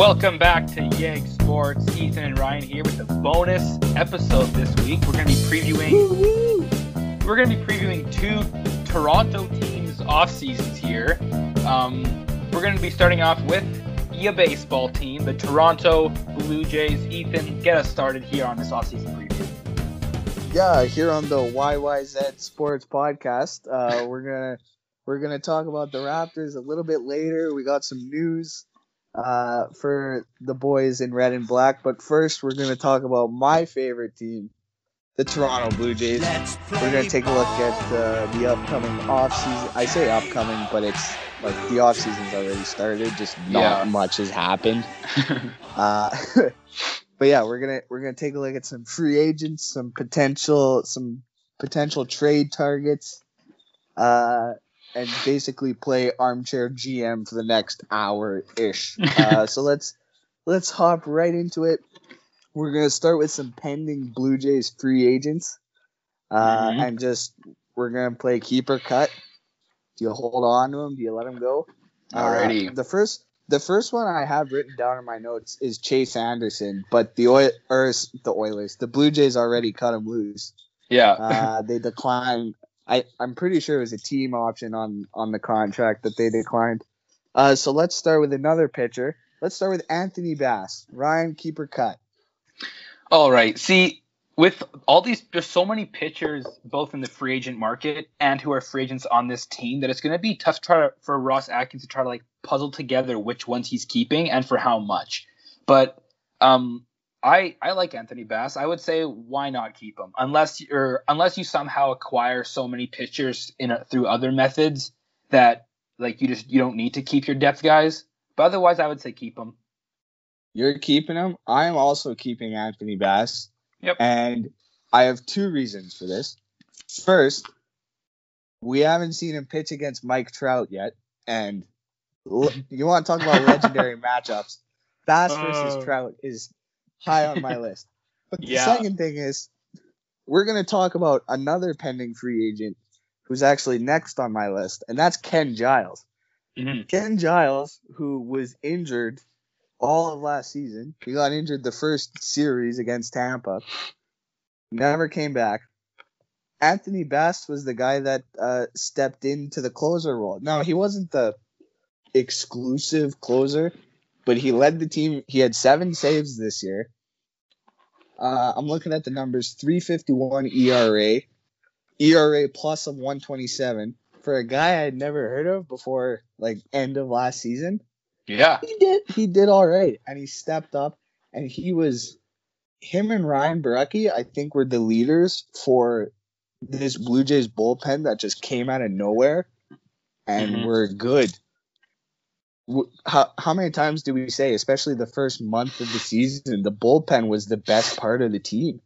Welcome back to Yeg Sports. Ethan and Ryan here with a bonus episode this week. We're going to be previewing. We're going to be previewing two Toronto teams off seasons here. Um, we're going to be starting off with your baseball team, the Toronto Blue Jays. Ethan, get us started here on this off-season preview. Yeah, here on the YYZ Sports Podcast, uh, we're gonna we're gonna talk about the Raptors a little bit later. We got some news uh, for the boys in red and black. But first, we're going to talk about my favorite team, the Toronto Blue Jays. We're going to take a look at uh, the upcoming off season. I say upcoming, but it's like the off season's already started. Just not Yeah. much has happened. uh, but yeah, we're gonna we're gonna take a look at some free agents, some potential some potential trade targets. Uh, and basically play armchair GM for the next hour ish. Uh, so let's let's hop right into it. We're gonna start with some pending Blue Jays free agents, uh, Mhm. and just we're gonna play keeper cut. Do you hold on to them? Do you let them go? Uh, Alrighty. the first the first one I have written down in my notes is Chase Anderson, but the oil or the Oilers, the Blue Jays already cut him loose yeah. uh, they declined. I, I'm pretty sure it was a team option on on the contract that they declined. Uh, so let's start with another pitcher. Let's start with Anthony Bass. Ryan Keeper cut. All right. See, with all these, there's so many pitchers, both in the free agent market and who are free agents on this team, that it's going to be tough to try to, for Ross Atkins to try to like puzzle together which ones he's keeping and for how much. But um, I I like Anthony Bass. I would say why not keep him unless you're unless you somehow acquire so many pitchers in a, through other methods that like you just you don't need to keep your depth guys. But otherwise, I would say keep him. You're keeping him. I am also keeping Anthony Bass. Yep. And I have two reasons for this. First, we haven't seen him pitch against Mike Trout yet, and you want to talk about legendary matchups? Bass versus Oh. Trout is high on my list. But the Yeah. second thing is, we're going to talk about another pending free agent who's actually next on my list, and that's Ken Giles. Mhm. Ken Giles, who was injured all of last season, he got injured the first series against Tampa, never came back. Anthony Bass was the guy that uh, stepped into the closer role. Now, he wasn't the exclusive closer, but he led the team. He had seven saves this year. Uh, I'm looking at the numbers 351 ERA, ERA plus of 127 for a guy I had never heard of before, like end of last season. Yeah. He did he did all right, and he stepped up, and he was him and Ryan Borucki. I think were the leaders for this Blue Jays bullpen that just came out of nowhere, and Mhm. were good. How how many times do we say, especially the first month of the season, the bullpen was the best part of the team?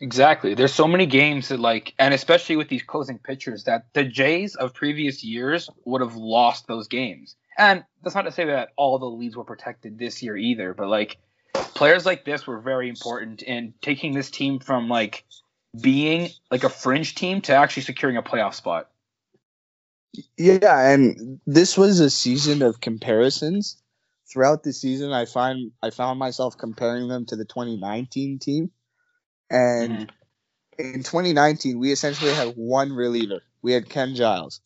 Exactly. There's so many games that like, and especially with these closing pitchers, that the Jays of previous years would have lost those games. And that's not to say that all the leads were protected this year either, but like players like this were very important in taking this team from like being like a fringe team to actually securing a playoff spot. Yeah, and this was a season of comparisons. Throughout the season, I find I found myself comparing them to the 2019 team. And mm-hmm. in 2019, we essentially had one reliever. We had Ken Giles,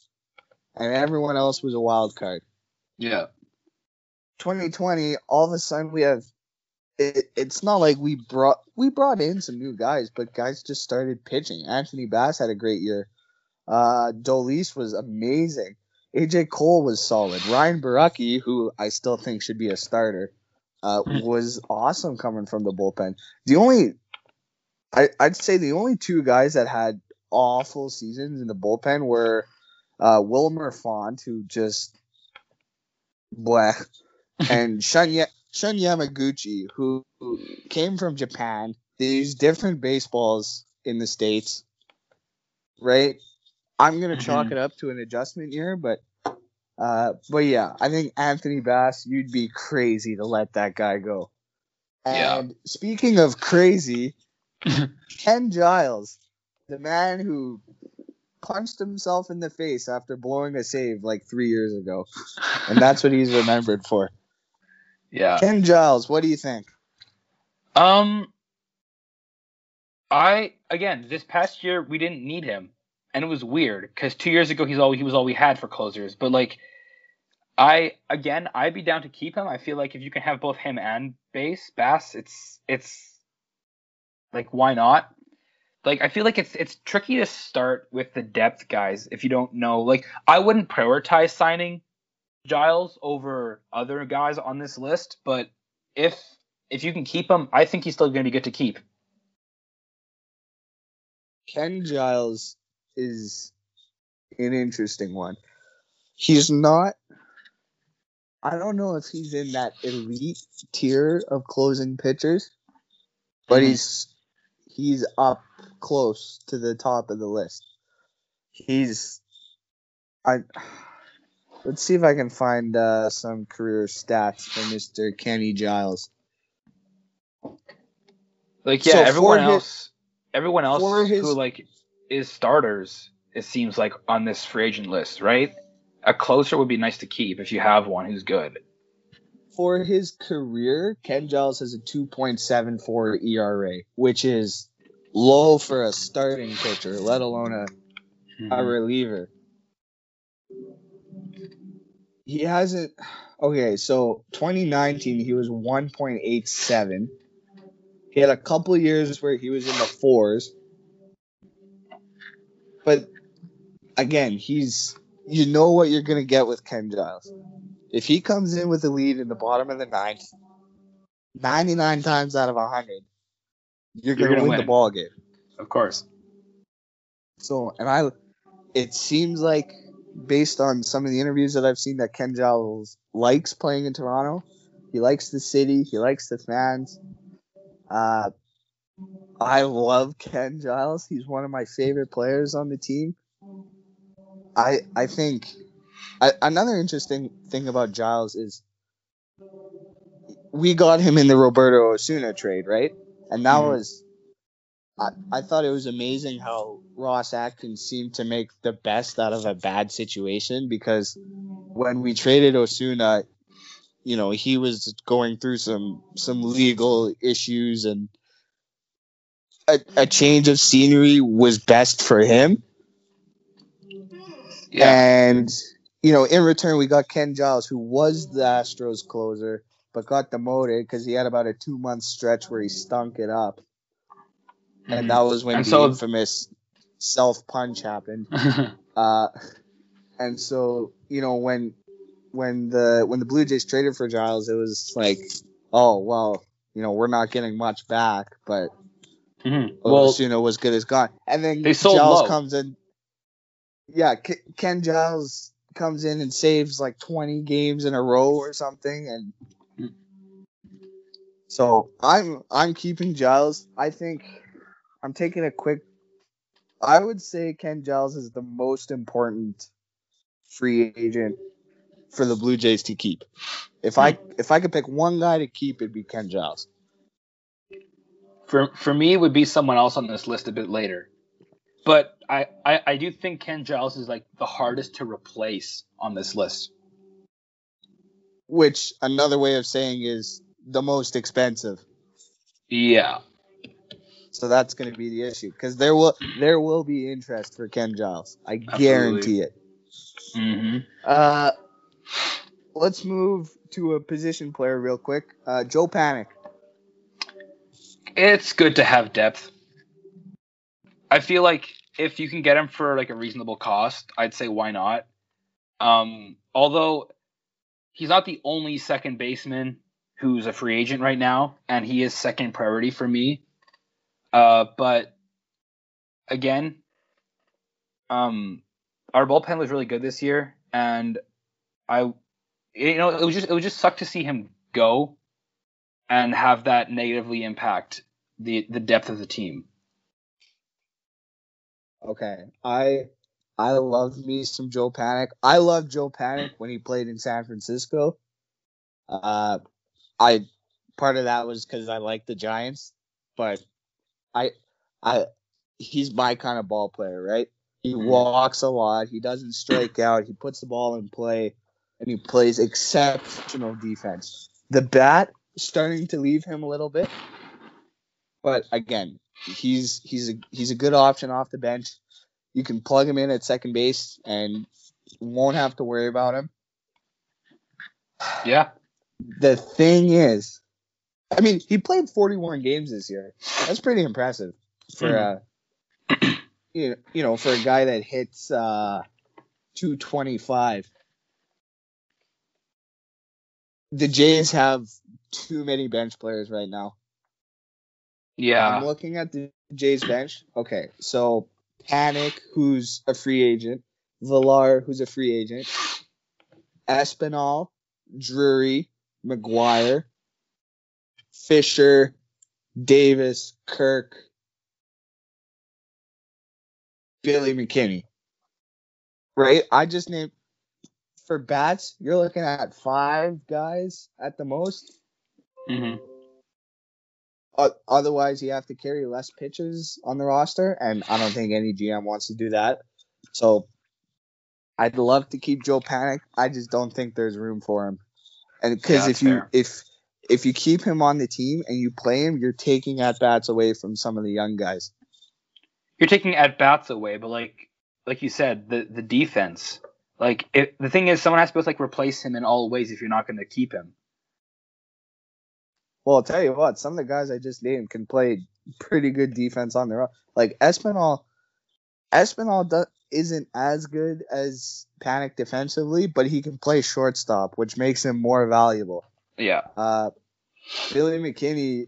and everyone else was a wild card. Yeah. 2020, all of a sudden we have. It, it's not like we brought we brought in some new guys, but guys just started pitching. Anthony Bass had a great year. Uh, Dolis was amazing. AJ Cole was solid. Ryan Borucki, who I still think should be a starter, uh, Hmm. was awesome coming from the bullpen. The only, I, I'd say the only two guys that had awful seasons in the bullpen were uh, Wilmer Font, who just bleh, and Shun, Ya- Shun Yamaguchi, who, who came from Japan. They use different baseballs in the states, right? I'm gonna chalk Mhm. it up to an adjustment year, but uh, but yeah, I think Anthony Bass, you'd be crazy to let that guy go. Yeah. And speaking of crazy, Ken Giles, the man who punched himself in the face after blowing a save like three years ago, and that's what he's remembered for. Yeah. Ken Giles, what do you think? Um, I again this past year we didn't need him, and it was weird because two years ago he's all he was all we had for closers. But like, I again I'd be down to keep him. I feel like if you can have both him and Bass Bass, it's it's like why not? Like I feel like it's it's tricky to start with the depth guys if you don't know. Like I wouldn't prioritize signing Giles over other guys on this list, but if if you can keep him, I think he's still going to be good to keep. Ken Giles is an interesting one. He's not. I don't know if he's in that elite tier of closing pitchers, but Mhm. he's he's up close to the top of the list. He's I let's see if I can find uh, some career stats for Mr. Kenny Giles. Like yeah, So everyone his- else, everyone else his- who like is starters, it seems like on this free agent list, right? A closer would be nice to keep if you have one who's good. For his career, Ken Giles has a 2.74 ERA, which is low for a starting pitcher, let alone a Mm-hmm. a reliever. He hasn't. Okay, so 2019 he was 1.87. He had a couple years where he was in the fours, but again, he's you know what you're gonna get with Ken Giles. If he comes in with a lead in the bottom of the ninth, 99 times out of 100, you're gonna, gonna win, win. the ball game. Of course. So, and I, it seems like based on some of the interviews that I've seen that Ken Giles likes playing in Toronto. He likes the city. He likes the fans. Uh, I love Ken Giles. He's one of my favorite players on the team. I I think I, another interesting thing about Giles is we got him in the Roberto Osuna trade, right? And that Mhm. was I, I thought it was amazing how Ross Atkins seemed to make the best out of a bad situation because when we traded Osuna, you know, he was going through some some legal issues and a, a change of scenery was best for him. Yeah. And you know, in return, we got Ken Giles, who was the Astros closer, but got demoted because he had about a two month stretch where he stunk it up, and that was when Mm-hmm. And the so- infamous self punch happened. Mhm. Uh, and so you know when when the when the Blue Jays traded for Giles, it was like, oh well, you know, we're not getting much back, but Mhm. well, Osuna was good as gone. And then They sold Giles low. comes in. Yeah, K- Ken Giles comes in and saves like 20 games in a row or something, and so I'm I'm keeping Giles. I think I'm taking a quick. I would say Ken Giles is the most important free agent for the Blue Jays to keep. If I if I could pick one guy to keep, it'd be Ken Giles. For for me, would be someone else on this list a bit later. But I, I, I do think Ken Giles is like the hardest to replace on this list. Which another way of saying is the most expensive. Yeah. So that's going to be the issue because there will there will be interest for Ken Giles. I guarantee it. Mm-hmm. Uh, let's move to a position player real quick. Uh, Joe Panik. It's good to have depth. I feel like if you can get him for like a reasonable cost, I'd say why not. Um, although he's not the only second baseman who's a free agent right now, and he is second priority for me. Uh, but again, um, our bullpen was really good this year, and I, you know, it was just it would just suck to see him go, and have that negatively impact the the depth of the team. Okay, I I love me some Joe Panik. I love Joe Panik when he played in San Francisco. Uh, I part of that was because I like the Giants, but I I he's my kind of ball player, right? He Mhm. walks a lot. He doesn't strike out. He puts the ball in play, and he plays exceptional defense. the bat starting to leave him a little bit. But again, he's he's a he's a good option off the bench. You can plug him in at second base and won't have to worry about him. Yeah. The thing is, I mean, he played 41 games this year. That's pretty impressive for Mhm. uh, you you know, for a guy that hits uh 225. The Jays have too many bench players right now. Yeah. I'm looking at the Jays bench. Okay, so Panik, who's a free agent, Villar, who's a free agent, Espinal, Drury, McGuire, Fisher, Davis, Kirk, Billy McKinney. Right? I just named for bats, you're looking at five guys at the most. Hmm O- otherwise, you have to carry less pitches on the roster, and I don't think any GM wants to do that. So, I'd love to keep Joe Panik. I just don't think there's room for him. And because Yeah, if you fair. if if you keep him on the team and you play him, you're taking at bats away from some of the young guys. You're taking at bats away, but like like you said, the the defense. Like it, the thing is, someone has to both like replace him in all ways if you're not going to keep him. Well, I'll tell you what, some of the guys I just named can play pretty good defense on their own. Like Espinal, Espinal do, isn't as good as Panik defensively, but he can play shortstop, which makes him more valuable. Yeah. Uh, Billy McKinney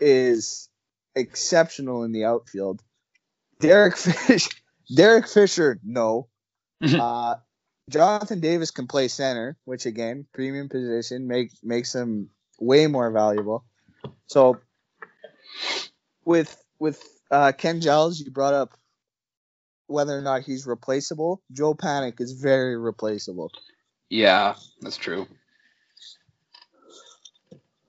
is exceptional in the outfield. Derek Fish, Derek Fisher, no. Mhm. Uh, Jonathan Davis can play center, which again, premium position, make makes him way more valuable. So, with with uh, Ken Giles, you brought up whether or not he's replaceable. Joe Panik is very replaceable. Yeah, that's true.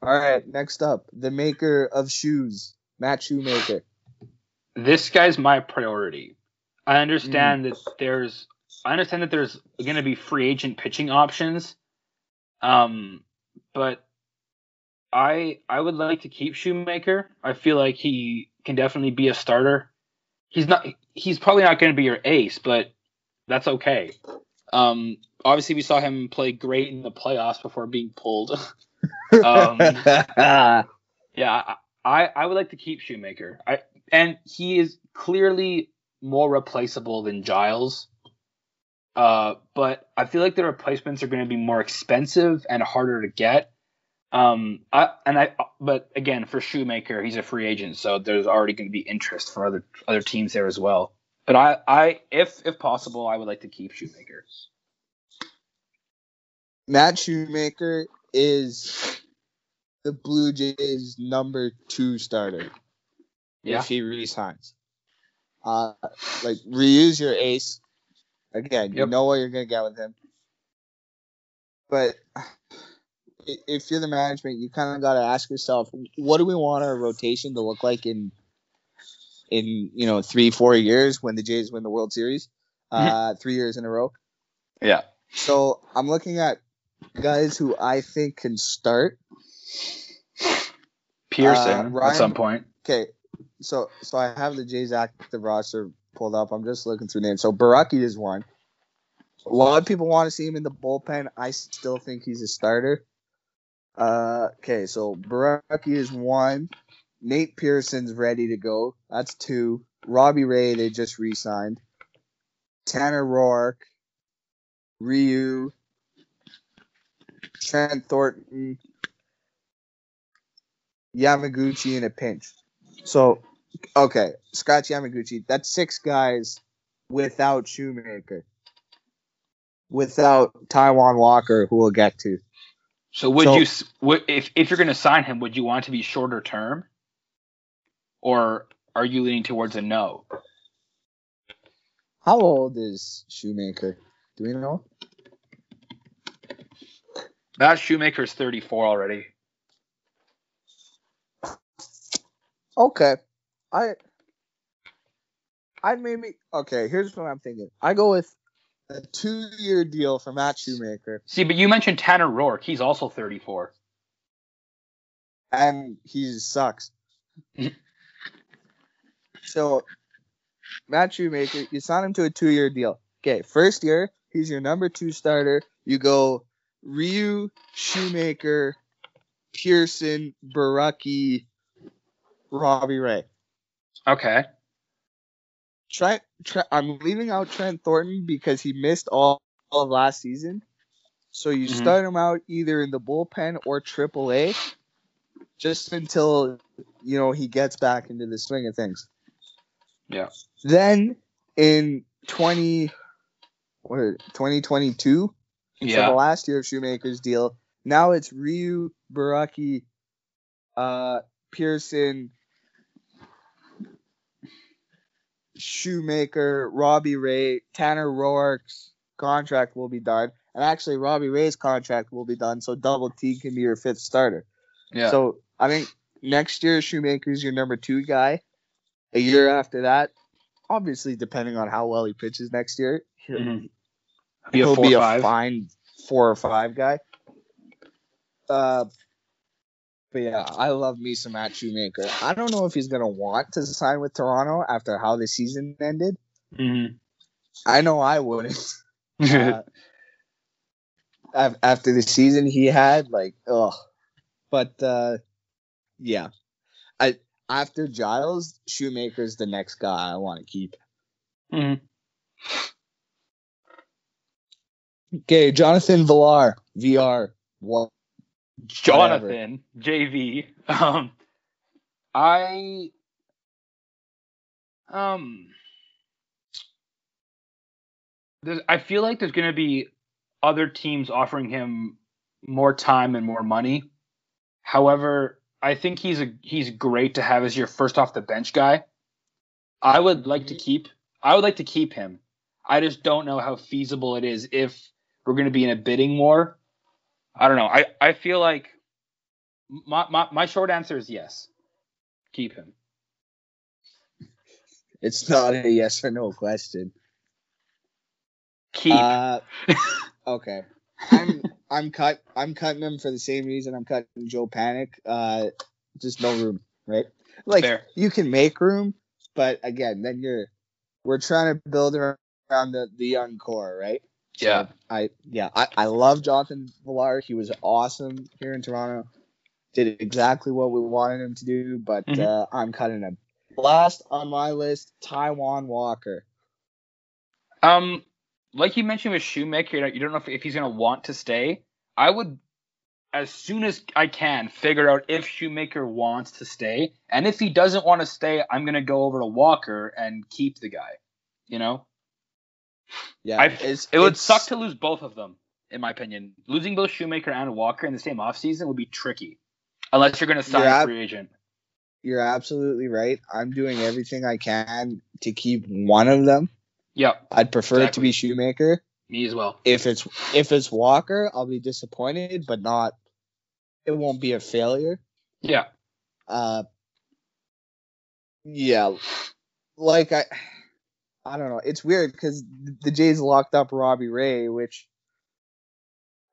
All right, next up, the maker of shoes, Matt Shoemaker. This guy's my priority. I understand that there's I understand that there's going to be free agent pitching options. Um but I I would like to keep Shoemaker. I feel like he can definitely be a starter. He's not he's probably not going to be your ace, but that's okay. Um obviously we saw him play great in the playoffs before being pulled. um Yeah, I I would like to keep Shoemaker. I and he is clearly more replaceable than Giles. Uh, but I feel like the replacements are going to be more expensive and harder to get. Um, I and I but again for Shoemaker, he's a free agent, so there's already going to be interest for other other teams there as well. But I I if if possible, I would like to keep Shoemaker. Matt Shoemaker is the Blue Jays' number two starter Yeah. if he resigns. Uh, like reuse your ace. Again, you know what you're gonna get with him. But if you're the management, you kind of got to ask yourself, what do we want our rotation to look like in, in you know three four years when the Jays win the World Series, uh, three years in a row. Yeah. So I'm looking at guys who I think can start. Pearson Uh, Ryan- at some point. Okay, so so I have the Jays active roster pulled up. I'm just looking through names. So Borucki is one. A lot of people want to see him in the bullpen. I still think he's a starter. Uh, okay, so Borucki is one. Nate Pearson's ready to go. That's two. Robbie Ray they just re-signed. Tanner Roark, Ryu, Trent Thornton, Yamaguchi in a pinch. So, okay, scratch Yamaguchi. That's six guys without Shoemaker, without Taijuan Walker, who we'll get to. So would So- you would, if if you're going to sign him, would you want to be shorter term, or are you leaning towards a no? How old is Shoemaker? Do we know? That Shoemaker's 34 already. Okay, I, I maybe okay. Here's what I'm thinking. I go with a two-year deal for Matt Shoemaker, See, but you mentioned Tanner Roark. He's also 34. and he sucks. so, Matt Shoemaker, you sign him to a two-year deal. Okay, first year, he's your number two starter. You go Ryu, Shoemaker, Pearson, Borucki, Robbie Ray. Okay. Trent, Trent, I'm leaving out Trent Thornton because he missed all, all of last season. So you Mhm. start him out either in the bullpen or AAA, just until you know he gets back into the swing of things. Yeah. Then in 20, what, 2022, so the last year of Shoemaker's deal, now it's Ryu, Borucki, uh, Pearson, Shoemaker, Robbie Ray, Tanner Roark's contract will be done. And actually, Robbie Ray's contract will be done, so Double T can be your fifth starter. Yeah. So I think next year Shoemaker's your number two guy. A year after that, obviously depending on how well he pitches next year, he'll, Mhm. Be a he'll be a fine four or five guy. Uh, but yeah, I love me some Matt Shoemaker. I don't know if he's gonna want to sign with Toronto after how the season ended. Mhm. I know I wouldn't. Uh, after the season he had, like, ugh. But uh, yeah, I after Giles, Shoemaker's the next guy I want to keep. Mhm. Okay, Jonathan Villar, VR. What? Jonathan JV. Um, I um, there's, I feel like there's gonna be other teams offering him more time and more money. However, I think he's a he's great to have as your first off the bench guy. I would like to keep I would like to keep him. I just don't know how feasible it is if we're going to be in a bidding war. I don't know. I, I feel like my, my my short answer is yes. Keep him. It's not a yes or no question. Keep. Uh, okay. I'm I'm cut I'm cutting him for the same reason I'm cutting Joe Panik. Uh, just no room, right? Like Fair. you can make room, but again, then you're we're trying to build around the the young core, right? So Yeah. I yeah I I love Jonathan Villar. He was awesome here in Toronto. Did exactly what we wanted him to do, but Mhm. uh, I'm cutting him. Last on my list, Taijuan Walker. Um, like you mentioned with Shoemaker, you don't- you don't know if, if he's going to want to stay. I would, as soon as I can, figure out if Shoemaker wants to stay, and if he doesn't want to stay, I'm going to go over to Walker and keep the guy. You know, Yeah, it's, it would it's- suck to lose both of them, in my opinion. Losing both Shoemaker and Walker in the same offseason would be tricky, unless you're going to sign You're a free agent. You're absolutely right. I'm doing everything I can to keep one of them. Yep, I'd prefer it to be Shoemaker. me as well. If it's if it's Walker, I'll be disappointed, but not. It won't be a failure. Yeah, Uh, yeah, like I, I don't know. It's weird because the Jays locked up Robbie Ray, which,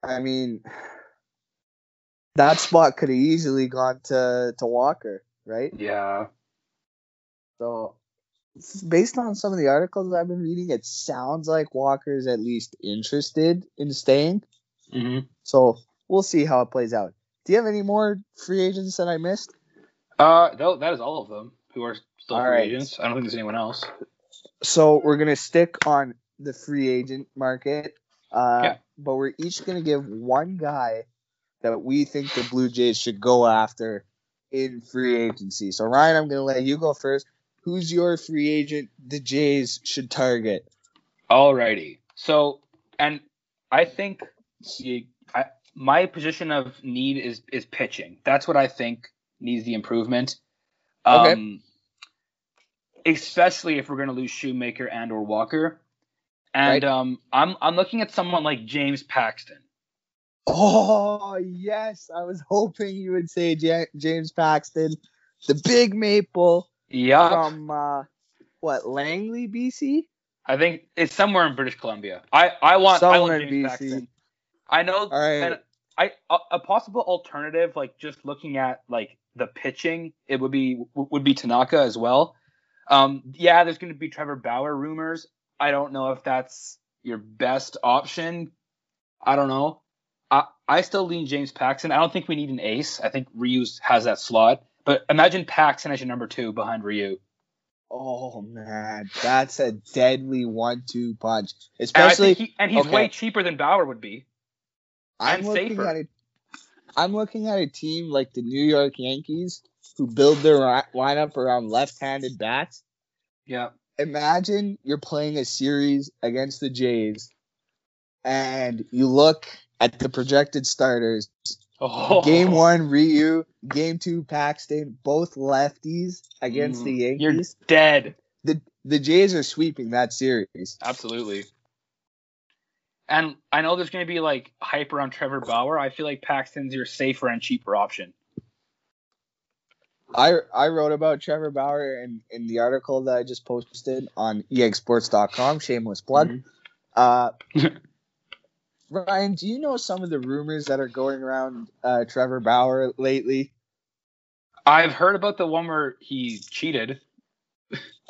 I mean, that spot could have easily gone to to Walker, right? yeah. So, based on some of the articles I've been reading, it sounds like Walker's at least interested in staying. hmm So we'll see how it plays out. Do you have any more free agents that I missed? Uh, tho- that is all of them who are still All free right. agents. I don't think there's anyone else. So we're gonna stick on the free agent market, uh, Yeah. but we're each gonna give one guy that we think the Blue Jays should go after in free agency. So Ryan, I'm gonna let you go first. Who's your free agent the Jays should target? Alrighty. So, and I think you, I, my position of need is is pitching. That's what I think needs the improvement. Okay. Especially if we're going to lose Shoemaker and or Walker. And Right. um, I'm I'm looking at someone like James Paxton. Oh yes, I was hoping you would say Ja- James Paxton, the Big Maple Yeah. from uh, what Langley, BC. I think it's somewhere in British Columbia. I I want I Somewhere want in James BC. Paxton. I know All right. I a, a possible alternative, like just looking at like the pitching, it would be would be Tanaka as well. Um, yeah, there's going to be Trevor Bauer rumors. I don't know if that's your best option. I don't know. I I still lean James Paxton. I don't think we need an ace. I think Ryu has that slot. But imagine Paxton as your number two behind Ryu. Oh man, that's a deadly one-two punch. Especially, think he, and he's okay. way cheaper than Bauer would be. I'm and looking safer. at. I'm looking at a team like the New York Yankees who build their lineup around left-handed bats. Yeah. Imagine you're playing a series against the Jays, and you look at the projected starters. Oh. Game one, Ryu. Game two, Paxton. Both lefties against the Mm, You're Yankees. dead. The the Jays are sweeping that series. Absolutely. And I know there's going to be like hype around Trevor Bauer. I feel like Paxton's your safer and cheaper option. I I wrote about Trevor Bauer in, in the article that I just posted on E eagsports.com. Shameless plug. Mhm. Uh, Ryan, do you know some of the rumors that are going around uh, Trevor Bauer lately? I've heard about the one where he cheated.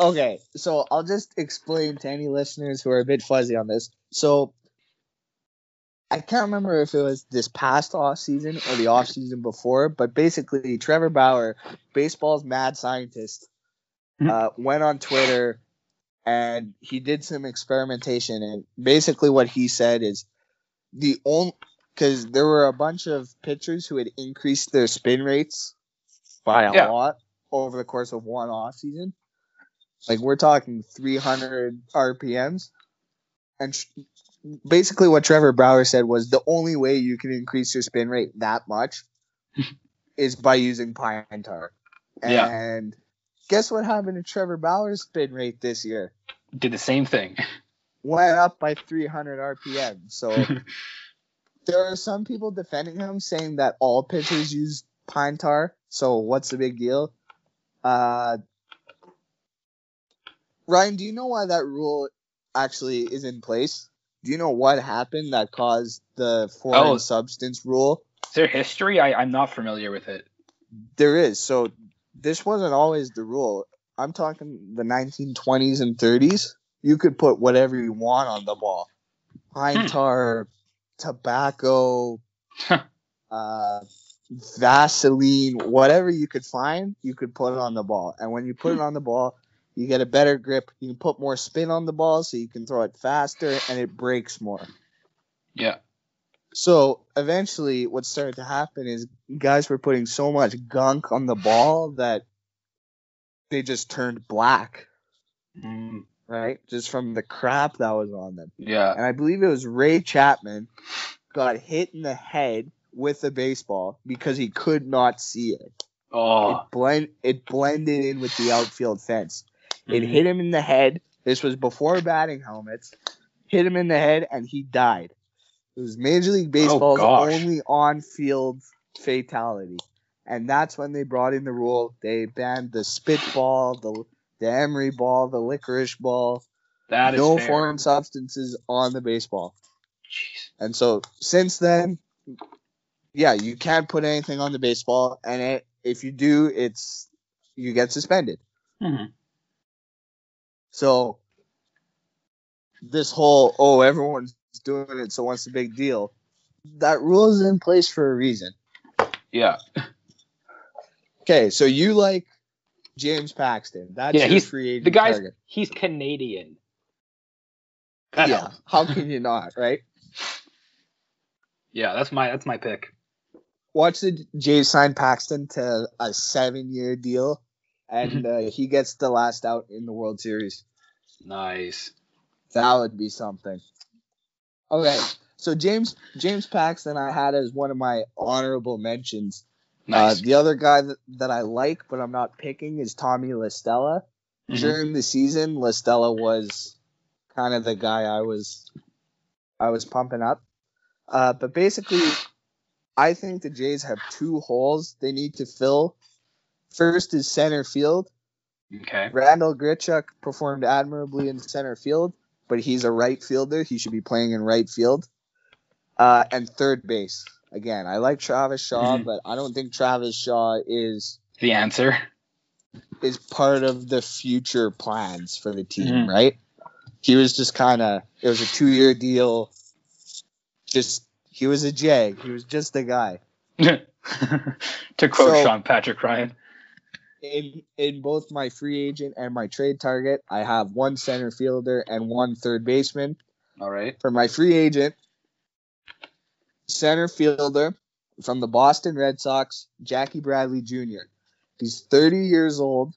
Okay, so I'll just explain to any listeners who are a bit fuzzy on this. So I can't remember if it was this past off season or the off season before, but basically Trevor Bauer, baseball's mad scientist, uh, went on Twitter and he did some experimentation and basically what he said is the only because there were a bunch of pitchers who had increased their spin rates by a Yeah. lot over the course of one off season. Like we're talking 300 RPMs, and basically what Trevor Bauer said was the only way you can increase your spin rate that much is by using pine tar. Yeah. And guess what happened to Trevor Bauer's spin rate this year? Did the same thing. Went up by 300 RPM. So there are some people defending him saying that all pitchers use pine tar. So what's the big deal? Uh, Ryan, do you know why that rule actually is in place? Do you know what happened that caused the foreign Oh. substance rule? Is there history? I, I'm not familiar with it. There is. So this wasn't always the rule. I'm talking the 1920s and 30s. You could put whatever you want on the ball. Pine Hmm. tar, tobacco, uh, Vaseline, whatever you could find, you could put it on the ball. And when you put it on the ball, you get a better grip. You can put more spin on the ball so you can throw it faster and it breaks more. Yeah. So eventually, what started to happen is guys were putting so much gunk on the ball that they just turned black, Mm, right? Just from the crap that was on them. yeah. And I believe it was Ray Chapman got hit in the head with a baseball because he could not see it. Oh. It blend it blended in with the outfield fence. It Mhm. hit him in the head. This was before batting helmets. Hit him in the head and he died. It was Major League Baseball's gosh. only on-field fatality. And that's when they brought in the rule. They banned the spitball, the the emery ball, the licorice ball, That is no fair. foreign substances on the baseball. Jeez. And so since then, yeah, you can't put anything on the baseball, and it, if you do, it's you get suspended. Mhm. So this whole oh everyone's doing it, so what's the big deal? That rule is in place for a reason. Yeah. Okay, so you like James Paxton? That's Yeah, he's- free agent The guy's target. he's Canadian. That yeah, helps. how can you not, right? Yeah, that's my that's my pick. Watch the Jays sign Paxton to a seven-year deal, and uh, he gets the last out in the World Series. Nice. That would be something. Okay, so James James Paxton I had as one of my honorable mentions. Nice. Uh, the other guy that, that I like, but I'm not picking, is Tommy La Stella. Mhm. During the season, Listella was kind of the guy I was I was pumping up. Uh, but basically, I think the Jays have two holes they need to fill. First is center field. Okay. Randal Grichuk performed admirably in center field, but he's a right fielder. He should be playing in right field. Uh, and third base. Again, I like Travis Shaw, Mhm. but I don't think Travis Shaw is The answer. is part of the future plans for the team, Mhm. right? He was just kind of it was a two year deal. Just he was a jag. He was just a guy. to quote So- Sean Patrick Ryan. In in both my free agent and my trade target, I have one center fielder and one third baseman. All right. For my free agent, center fielder from the Boston Red Sox, Jackie Bradley Jr. He's 30 years old.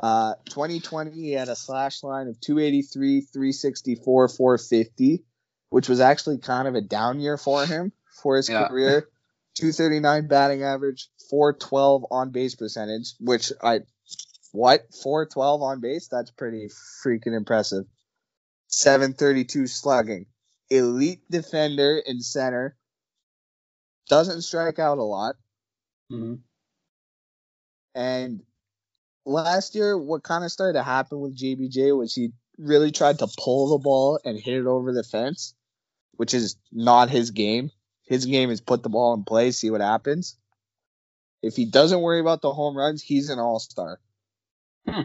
Uh, 2020, he had a slash line of 283, 364, 450, which was actually kind of a down year for him for his Yeah. career. 239 batting average, 412 on base percentage, which I, what? 412 on base? That's pretty freaking impressive. 732 slugging. Elite defender in center. Doesn't strike out a lot. Mm-hmm. And last year, what kind of started to happen with JBJ was he really tried to pull the ball and hit it over the fence, which is not his game. His game is put the ball in play, see what happens. If he doesn't worry about the home runs, he's an all star. Hmm.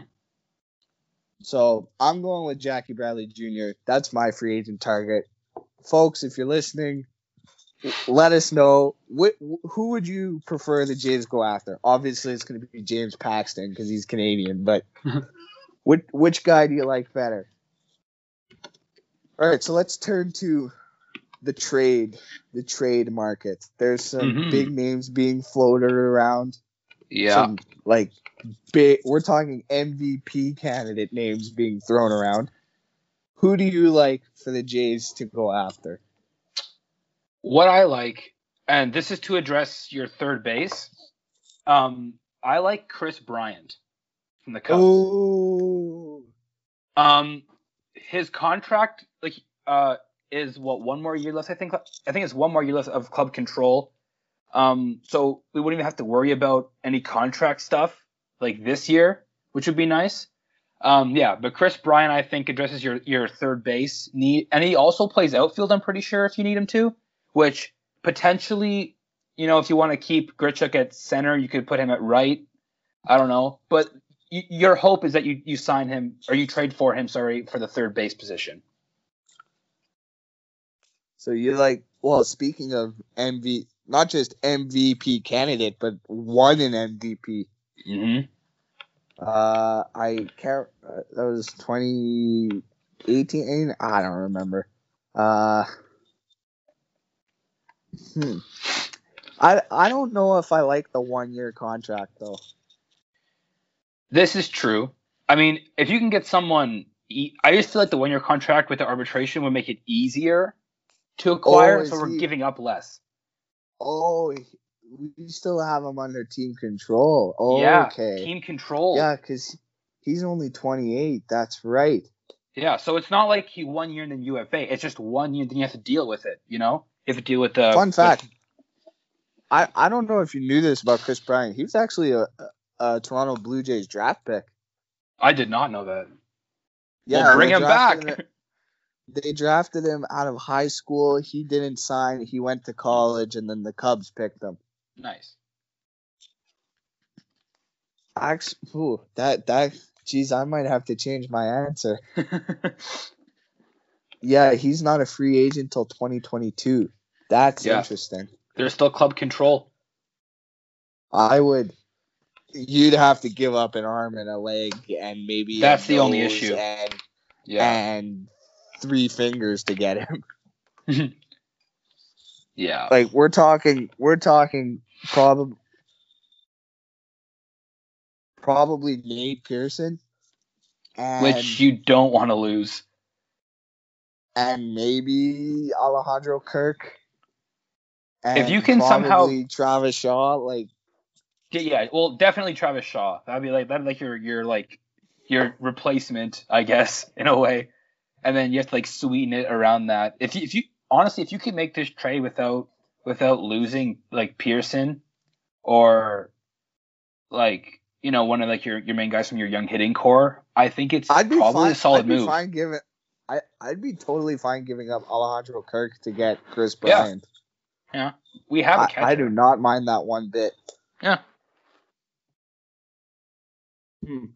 So I'm going with Jackie Bradley Jr. That's my free agent target. Folks, if you're listening, let us know wh- who would you prefer the Jays go after. Obviously, it's going to be James Paxton because he's Canadian, but which which guy do you like better? All right, so let's turn to the trade, the trade market. There's some Mhm. big names being floated around. Yeah. Some, like big, we're talking MVP candidate names being thrown around. Who do you like for the Jays to go after? what I like, and this is to address your third base. Um, I like Kris Bryant from the Cubs. Oh, Um, his contract, like, uh, is what one more year left. I think. I think it's one more year left of club control. Um, so we wouldn't even have to worry about any contract stuff like this year, which would be nice. Um, yeah, but Kris Bryant, I think, addresses your your third base need, and he also plays outfield. I'm pretty sure if you need him to, which potentially, you know, if you want to keep Grichuk at center, you could put him at right. I don't know, but your hope is that you you sign him or you trade for him, sorry, for the third base position. So you like? Well, speaking of MV, not just MVP candidate, but won an MVP. Mm-hmm. Uh, I can't. Uh, that was 2018. I don't remember. Uh, hmm. I I don't know if I like the one year contract though. This is true. I mean, if you can get someone, e- I just feel like the one year contract with the arbitration would make it easier to acquire, oh, is so we're he- giving up less. Oh, we still have him under team control. Oh, yeah, okay. team control. Yeah, because he's only 28. That's right. Yeah, so it's not like he one year and then UFA. It's just one year, then you have to deal with it. You know, you have to deal with the Fun with- fact. I, I don't know if you knew this about Kris Bryant. He was actually a, a, Toronto Blue Jays draft pick. I did not know that. Yeah, well, bring him back. they drafted him out of high school. He didn't sign. He went to college, and then the Cubs picked him. nice. Actually, ooh, that that geez, I might have to change my answer. Yeah, he's not a free agent till 2022. That's Yeah. interesting. There's still club control. I would. You'd have to give up an arm and a leg, and maybe That's the only issue. And, Yeah, and three fingers to get him. yeah. Like we're talking, we're talking probably probably Nate Pearson, and Which you don't want to lose. and maybe Alejandro Kirk. And If you can somehow- Travis Shaw, like Yeah, yeah. Well, definitely Travis Shaw. That'd be like that'd be like your your like your replacement, I guess, in a way. And then you have to like sweeten it around that. If you if you honestly, if you can make this trade without without losing like Pearson or like you know one of like your your main guys from your young hitting core, I think it's I'd be probably fine. a solid I'd be fine giving. I I'd be totally fine giving up Alejandro Kirk to get Kris Yeah. Bryant. Yeah, we have a I, catcher. I do not mind that one bit. Yeah. Hmm.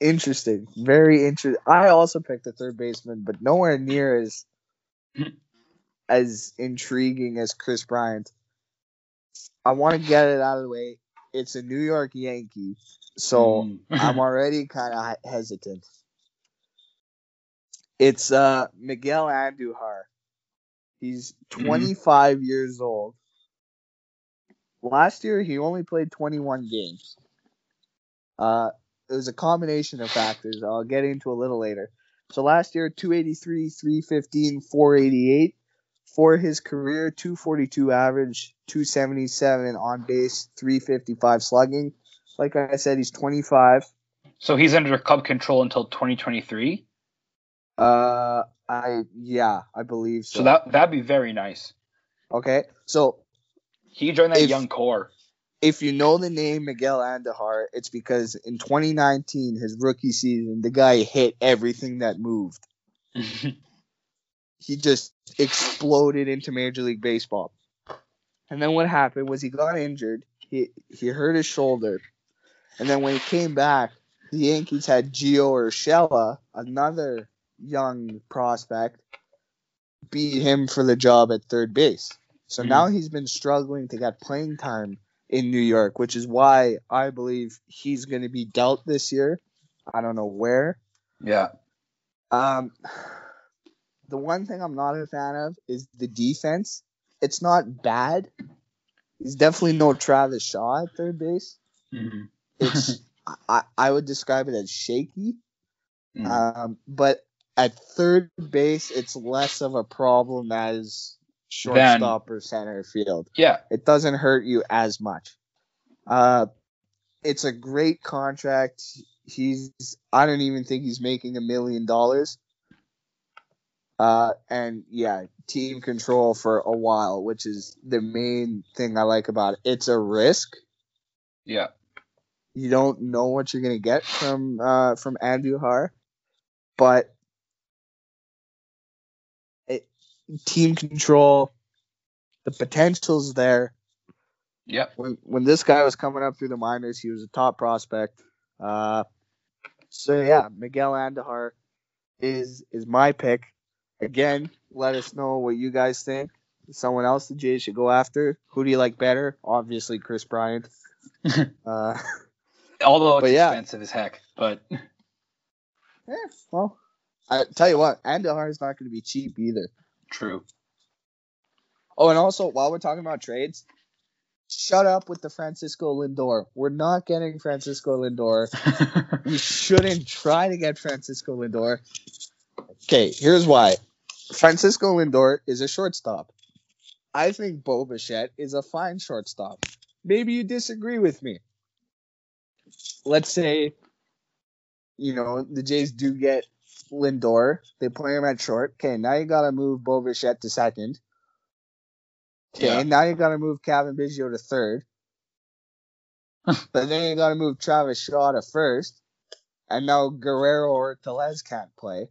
Interesting. Very interesting. I also picked a third baseman, but nowhere near as as intriguing as Kris Bryant. I want to get it out of the way. It's a New York Yankee, so Mm. I'm already kind of hesitant. It's uh Miguel Andujar. He's 25 years old. Last year he only played 21 games. Uh it was a combination of factors I'll get into a little later. So last year 283, 315, 488 for his career 242 average, 277 on base, 355 slugging. Like I said he's 25. so he's under club control until 2023. Uh, I yeah, I believe so. So that that'd be very nice. okay. So He joined that If- young core. If you know the name Miguel Andujar, it's because in 2019, his rookie season, the guy hit everything that moved. He just exploded into Major League Baseball. And then what happened was he got injured. He he hurt his shoulder, and then when he came back, the Yankees had Gio Urshela, another young prospect, beat him for the job at third base. So Mhm. now he's been struggling to get playing time in New York, which is why I believe he's going to be dealt this year. I don't know where. yeah. Um, the one thing I'm not a fan of is the defense. It's not bad. He's definitely no Travis Shaw at third base. Mhm. It's I, I would describe it as shaky. Mhm. Um, but at third base, it's less of a problem as shortstop or center field. yeah. It doesn't hurt you as much. Uh, it's a great contract. He's I don't even think he's making a million dollars. Uh, and yeah, team control for a while, which is the main thing I like about it. It's a risk. Yeah. You don't know what you're gonna get from uh from Andujar, but team control, the potential's there Yep. when when this guy was coming up through the minors, he was a top prospect. Uh, so yeah, Miguel Andujar is is my pick. Again, let us know what you guys think. Someone else the Jays should go after. Who do you like better? Obviously, Kris Bryant. uh, Although it's yeah. expensive as heck, but yeah, well, I tell you what, Andujar is not going to be cheap either. True. Oh, and also while we're talking about trades, shut up with the Francisco Lindor. We're not getting Francisco Lindor. we shouldn't try to get Francisco Lindor. Okay, here's why. Francisco Lindor is a shortstop. I think Bo Bichette is a fine shortstop. Maybe you disagree with me. Let's say, you know, the Jays do get Lindor. They play him at short. Okay, now you got to move Bo Bichette to second. Okay, Yeah. now you got to move Cavan Biggio to third. but then you got to move Travis Shaw to first, and now Guerrero or Tellez can't play,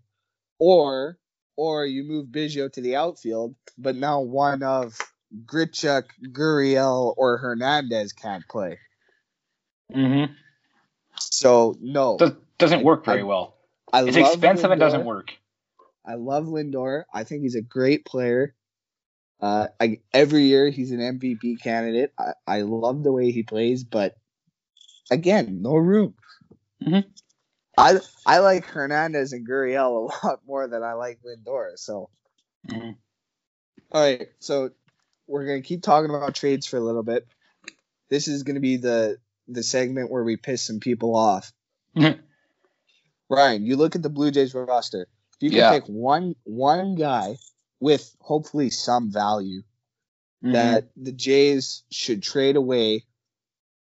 or or you move Biggio to the outfield, but now one of Grichuk, Gurriel, or Hernandez can't play. Mm-hmm. So no, Does, doesn't work I- very well. I It's expensive and doesn't work. I love Lindor. I think he's a great player. Uh, I, every year he's an MVP candidate. I, I love the way he plays, but again, no room. Mhm. I I like Hernandez and Gurriel a lot more than I like Lindor. So Mhm. all right, so we're gonna keep talking about trades for a little bit. This is gonna be the the segment where we piss some people off. Ryan, you look at the Blue Jays roster. If you can Yeah. pick one one guy with hopefully some value Mhm. that the Jays should trade away,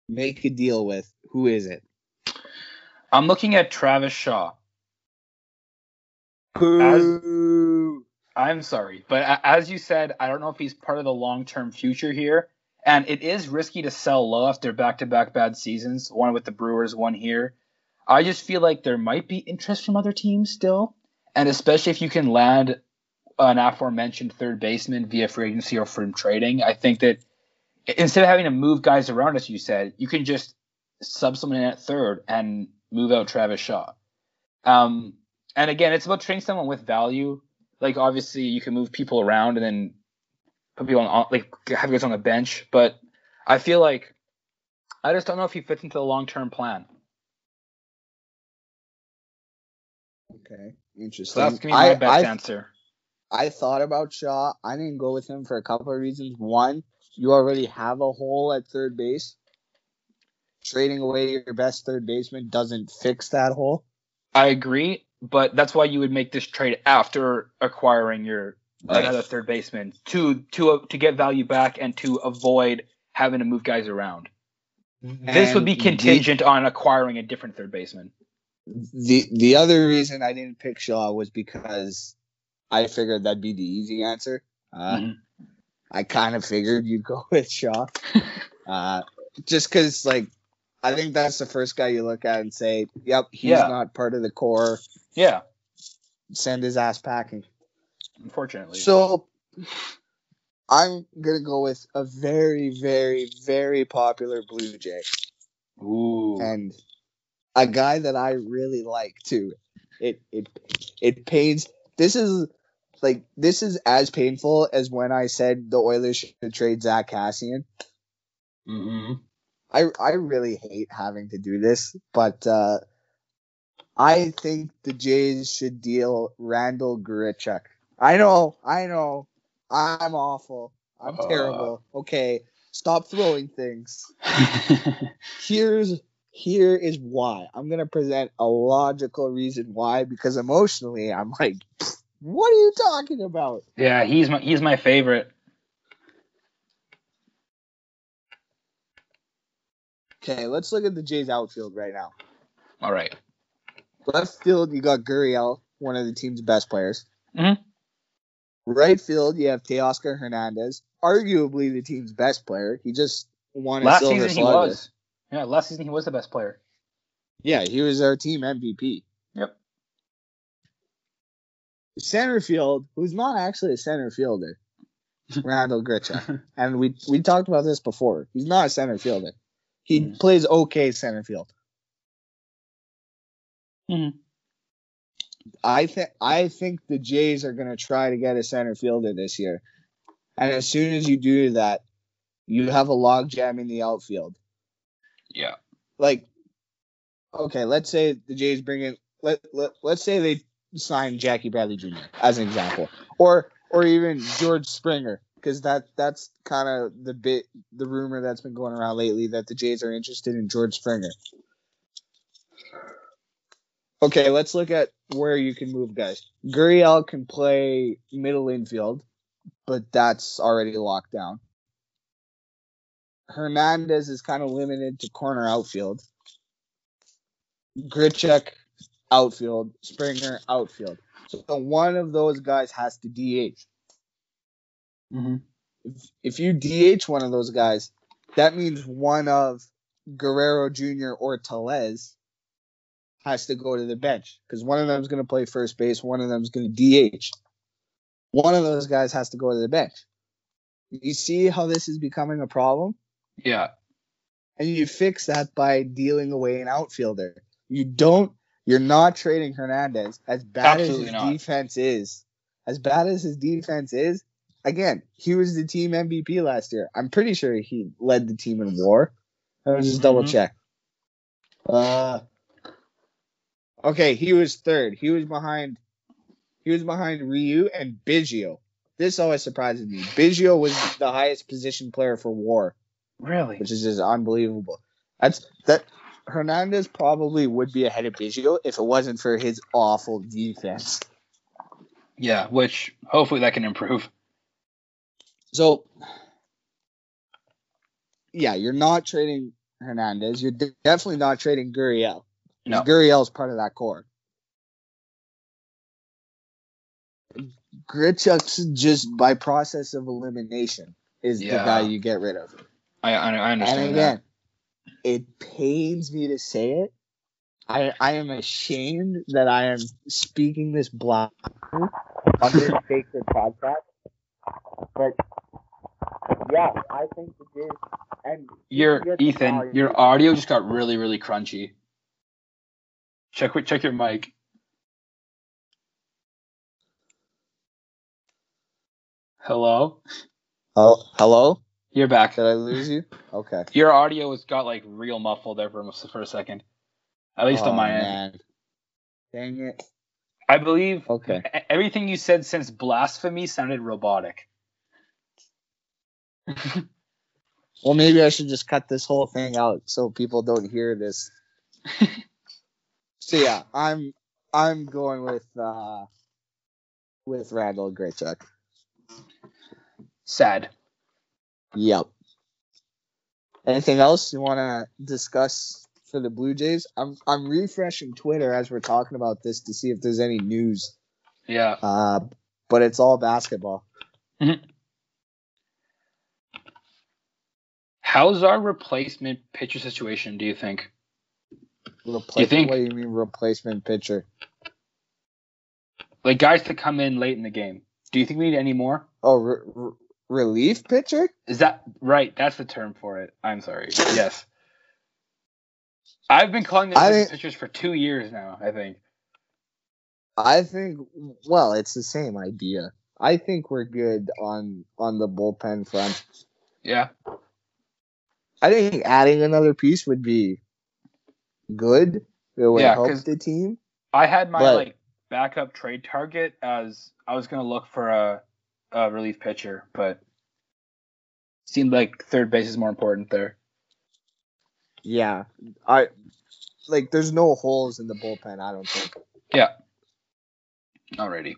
make a deal with, who is it? I'm looking at Travis Shaw. Boo. I'm sorry, but as you said, I don't know if he's part of the long-term future here, and it is risky to sell low after back-to-back bad seasons, one with the Brewers, one here. I just feel like there might be interest from other teams still, and especially if you can land an aforementioned third baseman via free agency or from trading, I think that instead of having to move guys around, as you said, you can just sub someone in at third and move out Travis Shaw. Um, and again, it's about trading someone with value. Like obviously, you can move people around and then put people on like have guys on the bench, but I feel like I just don't know if he fits into the long term plan. Okay, interesting. So that's gonna be my I, best I, answer. I thought about Shaw. I didn't go with him for a couple of reasons. One, you already have a hole at third base. Trading away your best third baseman doesn't fix that hole. I agree, but that's why you would make this trade after acquiring your Right. another third baseman to to to get value back and to avoid having to move guys around. this would be And contingent on acquiring a different third baseman. The, the the other reason I didn't pick Shaw was because I figured that'd be the easy answer. Uh, Mhm. I kind of figured you'd go with Shaw. uh, just because, like, I think that's the first guy you look at and say, yep, he's Yeah. not part of the core. Yeah, Send his ass packing. unfortunately. So, I'm going to go with a very, very, very popular Blue Jay. Ooh. And a guy that I really like, too. It, it, it pains. This is. Like this is as painful as when I said the Oilers should trade Zack Kassian. Mm-hmm. I I really hate having to do this, but uh, I think the Jays should deal Randal Grichuk. I know, I know, I'm awful. I'm Uh. terrible. Okay, stop throwing things. Here's here is why. I'm gonna present a logical reason why because emotionally I'm like, what are you talking about? yeah, he's my he's my favorite. Okay, let's look at the Jays outfield right now. All right. Left field, you got Gurriel, one of the team's best players. Mhm. Right field, you have Teoscar Hernandez, arguably the team's best player. He just won a Last silver season he slugger. was. Yeah, last season he was the best player. Yeah, he was our team MVP. Yep. Center field, who's not actually a center fielder, Randal Grichuk. and we we talked about this before. He's not a center fielder. He Mhm. plays okay center field. Mhm. I think I think the Jays are going to try to get a center fielder this year, and as soon as you do that, you have a logjam in the outfield. Yeah. Like, okay, let's say the Jays bring in let, let let's say they sign Jackie Bradley Jr. as an example, or or even George Springer, because that that's kind of the bit the rumor that's been going around lately that the Jays are interested in George Springer. Okay, let's look at where you can move guys. Gurriel can play middle infield, but that's already locked down. Hernandez is kind of limited to corner outfield. Grichuk outfield, Springer outfield. So one of those guys has to DH. Mm-hmm. If, if you DH one of those guys, that means one of Guerrero Jr. or Tellez has to go to the bench because one of them is going to play first base, one of them is going to DH. One of those guys has to go to the bench. You see how this is becoming a problem? Yeah. And you fix that by dealing away an outfielder. You don't, you're not trading Hernandez as bad Absolutely as his not. defense is. As bad as his defense is, again, he was the team MVP last year. I'm pretty sure he led the team in war. Let me just double Mhm. check. Uh, okay, he was third. He was behind. He was behind Ryu and Biggio. This always surprises me. Biggio was the highest position player for WAR, Really? which is just unbelievable. That's that. Hernandez probably would be ahead of Biggio if it wasn't for his awful defense. Yeah. Which hopefully that can improve. So, yeah, you're not trading Hernandez. You're de- definitely not trading Gurriel. No. Gurriel's part of that core. Grichuk's just by process of elimination is the guy you get rid of. I I, I understand And again, it pains me to say it, I I am ashamed that I am speaking this black on this sacred podcast. But yeah, I think it is. And Your get Ethan, value. your audio just got really, really crunchy. Check check your mic. Hello, Oh, hello? You're back. Did I lose you? Okay. Your audio has got like real muffled there for, for a second. At least oh, on my end. man. Dang it. I believe Okay. everything you said since blasphemy sounded robotic. Well, maybe I should just cut this whole thing out so people don't hear this. so yeah, I'm I'm going with uh with Randal Grichuk. Sad. Yep. Anything else you want to discuss for the Blue Jays? I'm I'm refreshing Twitter as we're talking about this to see if there's any news. Yeah. Uh, but it's all basketball. How's our replacement pitcher situation? Do you think? Replace, think- What do you mean replacement pitcher? Like guys to come in late in the game. Do you think we need any more? Oh, re- re- relief pitcher? Is that right? That's the term for it. I'm sorry. Yes. I've been calling them think- pitchers for two years now. I think. I think well, it's the same idea. I think we're good on on the bullpen front. Yeah. I think adding another piece would be good. It would Yeah, help the team. I had my But- like backup trade target as I was gonna look for a, a relief pitcher, but seemed like third base is more important there. Yeah, I like. There's no holes in the bullpen. I don't think. Yeah. Alrighty.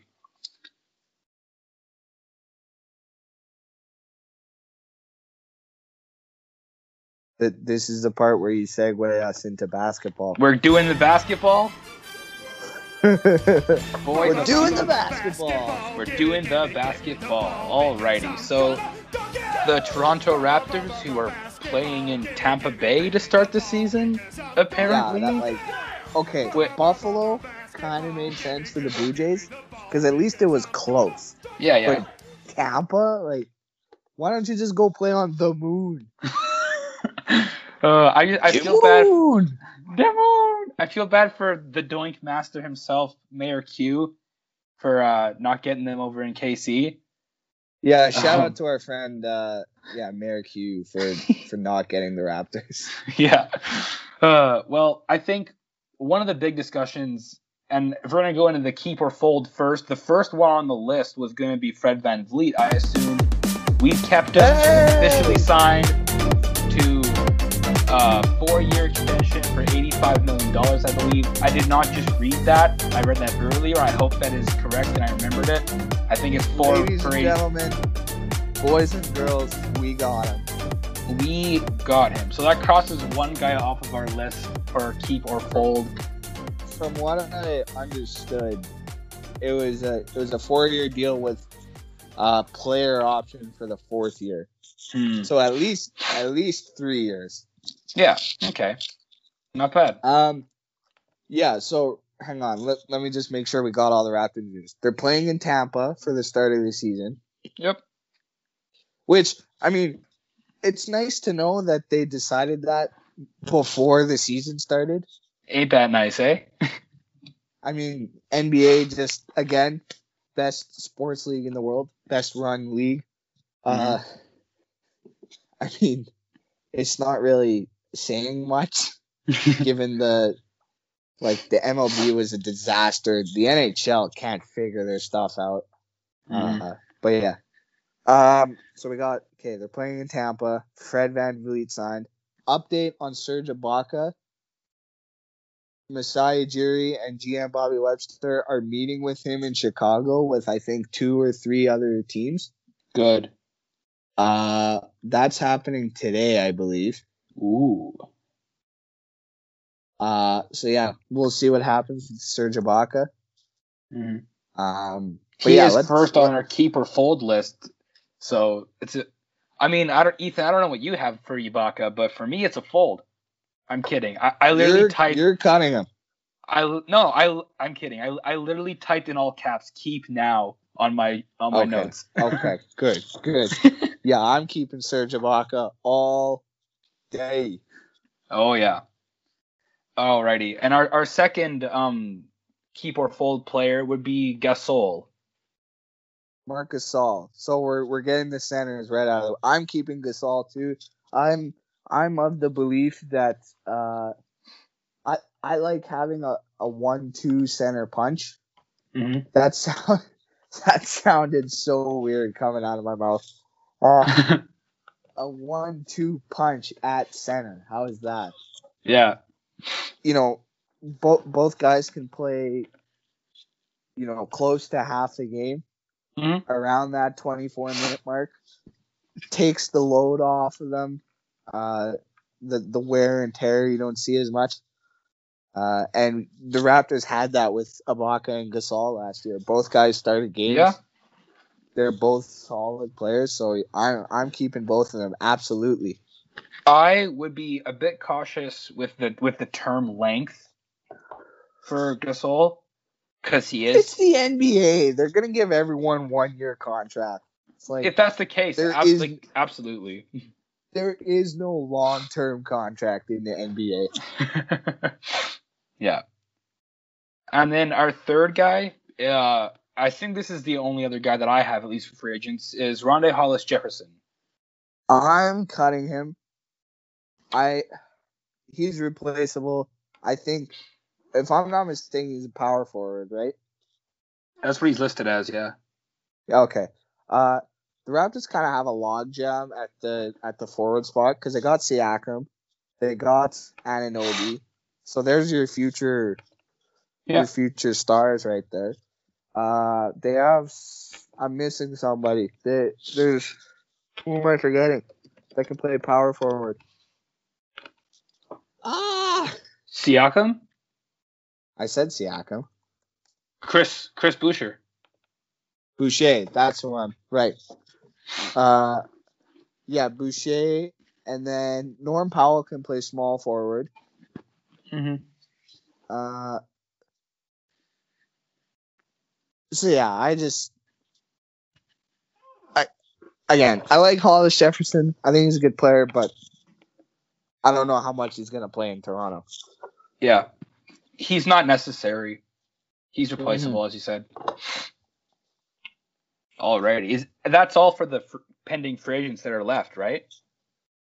That this is the part where you segue us into basketball. We're doing the basketball. Boys, We're doing the basketball. We're doing the basketball. Alrighty. So the Toronto Raptors, who are playing in Tampa Bay to start the season, Yeah, apparently. that like okay. Wait. Buffalo kind of made sense for the Blue Jays because at least it was close. yeah, yeah. But Tampa, like, why don't you just go play on the moon? uh, I I feel bad. The moon. I feel bad for the Doink Master himself, Mayor Q, for uh, not getting them over in KC. Yeah, shout Um, out to our friend, uh, yeah, Merrick Hugh for for not getting the Raptors. yeah. Uh, well, I think one of the big discussions, and if we're going to go into the keep or fold first, the first one on the list was going to be Fred VanVleet. I assume we've kept him Hey! officially signed a four-year extension for $85 million, I believe. I did not just read that. I read that earlier. I hope that is correct and I remembered it. I think it's four Ladies and 80 gentlemen, boys and girls, we got him. We got him. So that crosses one guy off of our list for keep or fold. From what I understood, it was a it was a four year deal with a player option for the fourth year. Hmm. So at least at least three years. Yeah. Okay. Not bad. Um, yeah. So hang on. Let let me just make sure we got all the Raptor news. They're playing in Tampa for the start of the season. Yep. Which I mean, it's nice to know that they decided that before the season started. Ain't that nice, eh? I mean, NBA just again best sports league in the world, best run league. Uh, I mean, it's not really saying much given the like the MLB was a disaster. The NHL can't figure their stuff out. Mhm. Uh, but yeah. Um. So we got okay. They're playing in Tampa. Fred VanVleet signed. Update on Serge Ibaka. Masai Ujiri and GM Bobby Webster are meeting with him in Chicago with I think two or three other teams. Good. Uh, that's happening today, I believe. Ooh. Uh, so yeah, we'll see what happens with Serge Ibaka. Mhm. Um, but He yeah, is first on our keeper fold list. So it's a. I mean, I don't, Ethan. I don't know what you have for Ibaka, but for me, it's a fold. I'm kidding. I, I literally you're, typed. you're cutting him. I no, I I'm kidding. I I literally typed in all caps "keep now" on my on my Okay. notes. Okay, good, good. Yeah, I'm keeping Serge Ibaka all day. Oh yeah. Alrighty, and our our second um keep or fold player would be Gasol. Marcus Gasol. So we're we're getting the centers right out of. I'm keeping Gasol too. I'm I'm of the belief that uh, I I like having a, a one two center punch. Mm-hmm. That sound that sounded so weird coming out of my mouth. Uh, a one two punch at center. How is that? yeah. You know, both both guys can play. You know, close to half the game. Mhm. around that 24 minute mark takes the load off of them uh the the wear and tear you don't see as much uh and the raptors had that with Ibaka and Gasol last year both guys started games Yeah. They're both solid players so i'm i'm keeping both of them absolutely I would be a bit cautious with the with the term length for Gasol because he is. it's the nba they're gonna give everyone one year contract it's like If that's the case, There ab- is- like, absolutely. there is no long term contract in the nba yeah. And then our third guy, uh, I think this is the only other guy that I have, at least for free agents, is Rondae Hollis Jefferson. I'm cutting him. I he's replaceable. I think if I'm not mistaken, he's a power forward, right? That's what he's listed as, yeah. Yeah, okay. Uh the Raptors kind of have a logjam at the at the forward spot because they got Siakam, they got Anunoby, so there's your future Yeah. your future stars right there. Uh, they have I'm missing somebody. They, there's who am I forgetting? That can play power forward. Ah, Siakam, I said Siakam. Chris Chris Boucher. Boucher, that's the one. Right. Uh, yeah, Boucher, and then Norm Powell can play small forward. Mm-hmm. Uh, so yeah, I just, I again, I like Hollis Jefferson. I think he's a good player, but I don't know how much he's gonna play in Toronto. Yeah. He's not necessary. He's replaceable, mm-hmm. as you said. Alrighty. Is that's all for the pending free agents that are left, right?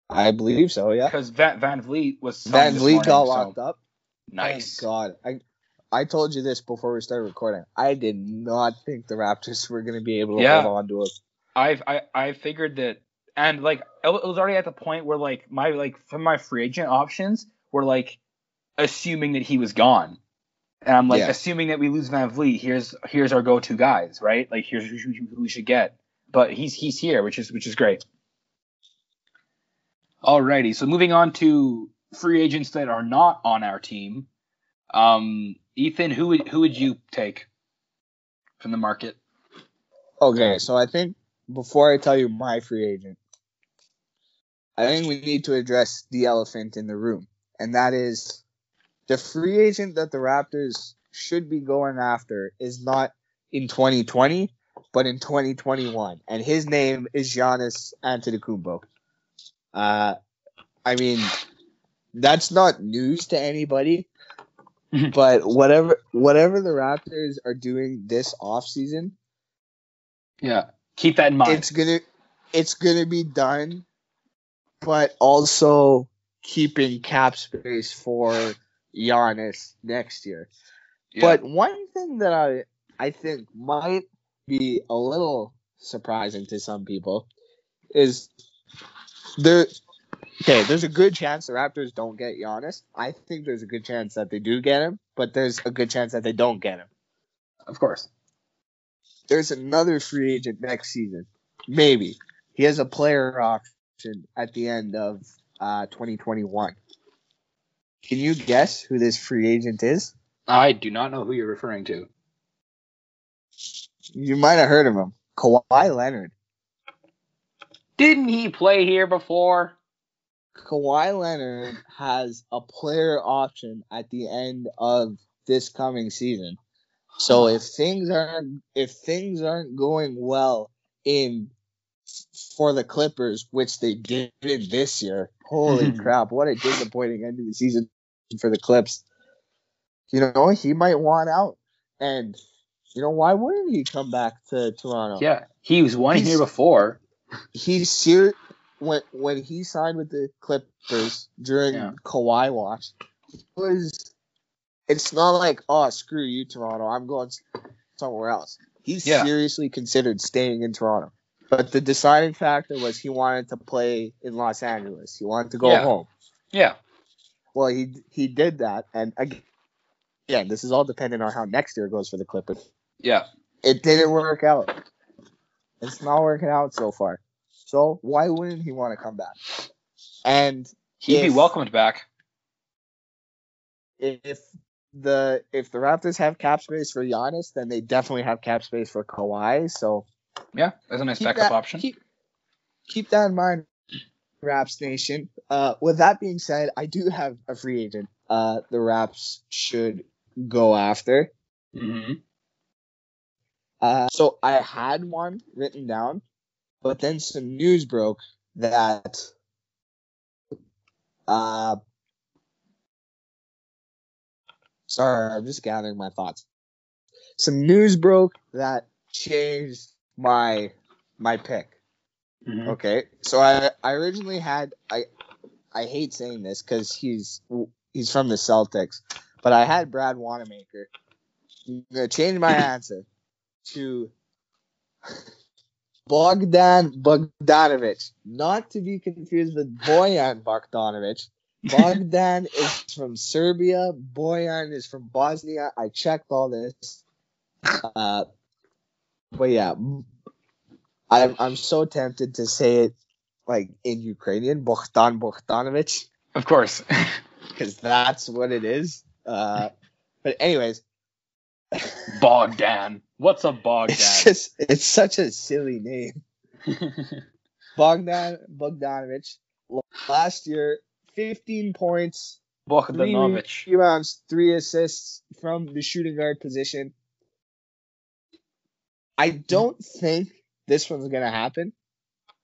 I believe so. Yeah. Because Van, VanVleet was VanVleet morning, got so- locked up. Nice. Oh God, I I told you this before we started recording. I did not think the Raptors were gonna be able to Yeah. hold on to him. I've I, I figured that and like it it was already at the point where like my like from my free agent options were like assuming that he was gone. And I'm like Yeah. assuming that we lose VanVleet, here's here's our go to guys, right? Like here's who, who we should get. But he's he's here, which is which is great. Alrighty, so moving on to free agents that are not on our team. Um Ethan, who would who would you take from the market? Okay, so I think before I tell you my free agent, I think we need to address the elephant in the room, and that is the free agent that the Raptors should be going after is not in 2020, but in 2021, and his name is Giannis Antetokounmpo. Uh, I mean, that's not news to anybody, but whatever whatever the Raptors are doing this offseason, Yeah. Keep that in mind. it's gonna it's gonna be done, but also keeping cap space for Giannis next year. Yeah. But one thing that I I think might be a little surprising to some people is there. Okay, there's a good chance the Raptors don't get Giannis. I think there's a good chance that they do get him, but there's a good chance that they don't get him. of course. there's another free agent next season. Maybe. He has a player option at the end of uh, 2021. Can you guess who this free agent is? I do not know who you're referring to. You might have heard of him. Kawhi Leonard. Didn't he play here before? Kawhi Leonard has a player option at the end of this coming season. So if things aren't if things aren't going well in for the Clippers, which they did this year, holy crap, what a disappointing end of the season for the Clips. You know, he might want out. And you know, why wouldn't he come back to Toronto? Yeah, he was one He's- here before. he's ser- when when he signed with the Clippers during Yeah. Kawhi watch, was it's not like oh screw you Toronto, I'm going somewhere else. He Yeah. seriously considered staying in Toronto, but the deciding factor was he wanted to play in Los Angeles. He wanted to go Yeah. home. Yeah, Well, he he did that, and again, yeah, this is all dependent on how next year goes for the Clippers. yeah. It didn't work out. It's not working out so far. So why wouldn't he want to come back? And He'd be welcomed back. if the if the Raptors have cap space for Giannis, then they definitely have cap space for Kawhi. So Yeah, that's a nice backup that, option. Keep, keep that in mind, Raps Nation. Uh, with that being said, I do have a free agent. Uh, the Raps should go after. hmm Uh, so I had one written down, but then some news broke that uh sorry, I'm just gathering my thoughts. Some news broke that changed my my pick. hmm Okay, so I I originally had I I hate saying this because he's he's from the Celtics, but I had Brad Wanamaker. I'm gonna change my answer to Bogdan Bogdanovic, not to be confused with Bojan Bogdanovic. Bogdan is from Serbia. Boyan is from Bosnia. I checked all this. Uh, but yeah, I'm I'm so tempted to say it like in Ukrainian, Bogdan Bogdanovic, Of course. because that's what it is. Uh, but anyways, Bogdan. What's a Bogdan? it's just it's such a silly name. Bogdan Bogdanovic last year, 15 points, three Bogdanovich. rebounds, three assists from the shooting guard position. I don't think this one's gonna happen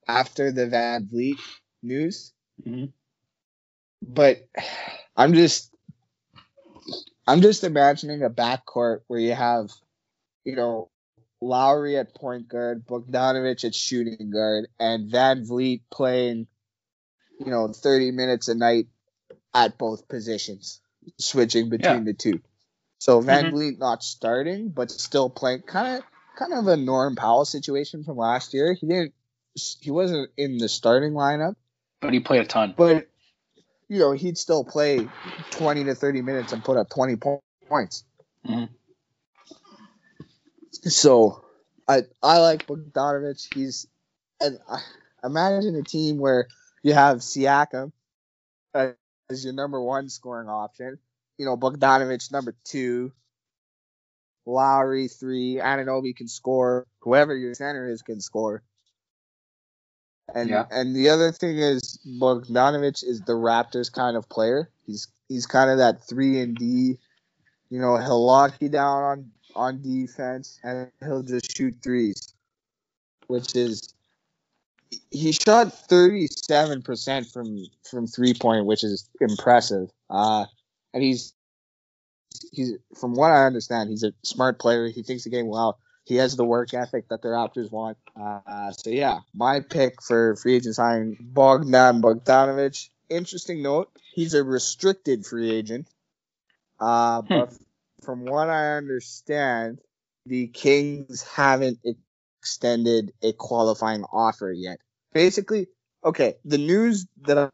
after the VanVleet news, Mhm. but I'm just I'm just imagining a backcourt where you have, you know, Lowry at point guard, Bogdanovich at shooting guard, and VanVleet playing, you know, 30 minutes a night at both positions, switching between Yeah. the two. So Van Mhm. Vliet not starting, but still playing kind of kind of a Norm Powell situation from last year. He didn't he wasn't in the starting lineup, But he played a ton. but you know, he'd still play 20 to 30 minutes and put up 20 po- points. Mhm. So I I like Bogdanovich. He's and I imagine a team where you have Siakam uh, as your number one scoring option. You know, Bogdanovich number two, Lowry three, Anunoby can score. Whoever your center is can score. And Yeah. and the other thing is Bogdanovich is the Raptors kind of player. He's he's kind of that three and D. You know, he'll lock you down on on defense and he'll just shoot threes, which is he shot thirty seven percent from from three point, which is impressive. Uh, and he's he's from what I understand, he's a smart player. He thinks the game well. He has the work ethic that the Raptors want. Uh, so yeah, my pick for free agent signing Bogdan Bogdanovic. Interesting note: he's a restricted free agent. Uh, but from what I understand, the Kings haven't extended a qualifying offer yet. Basically, okay, the news that I,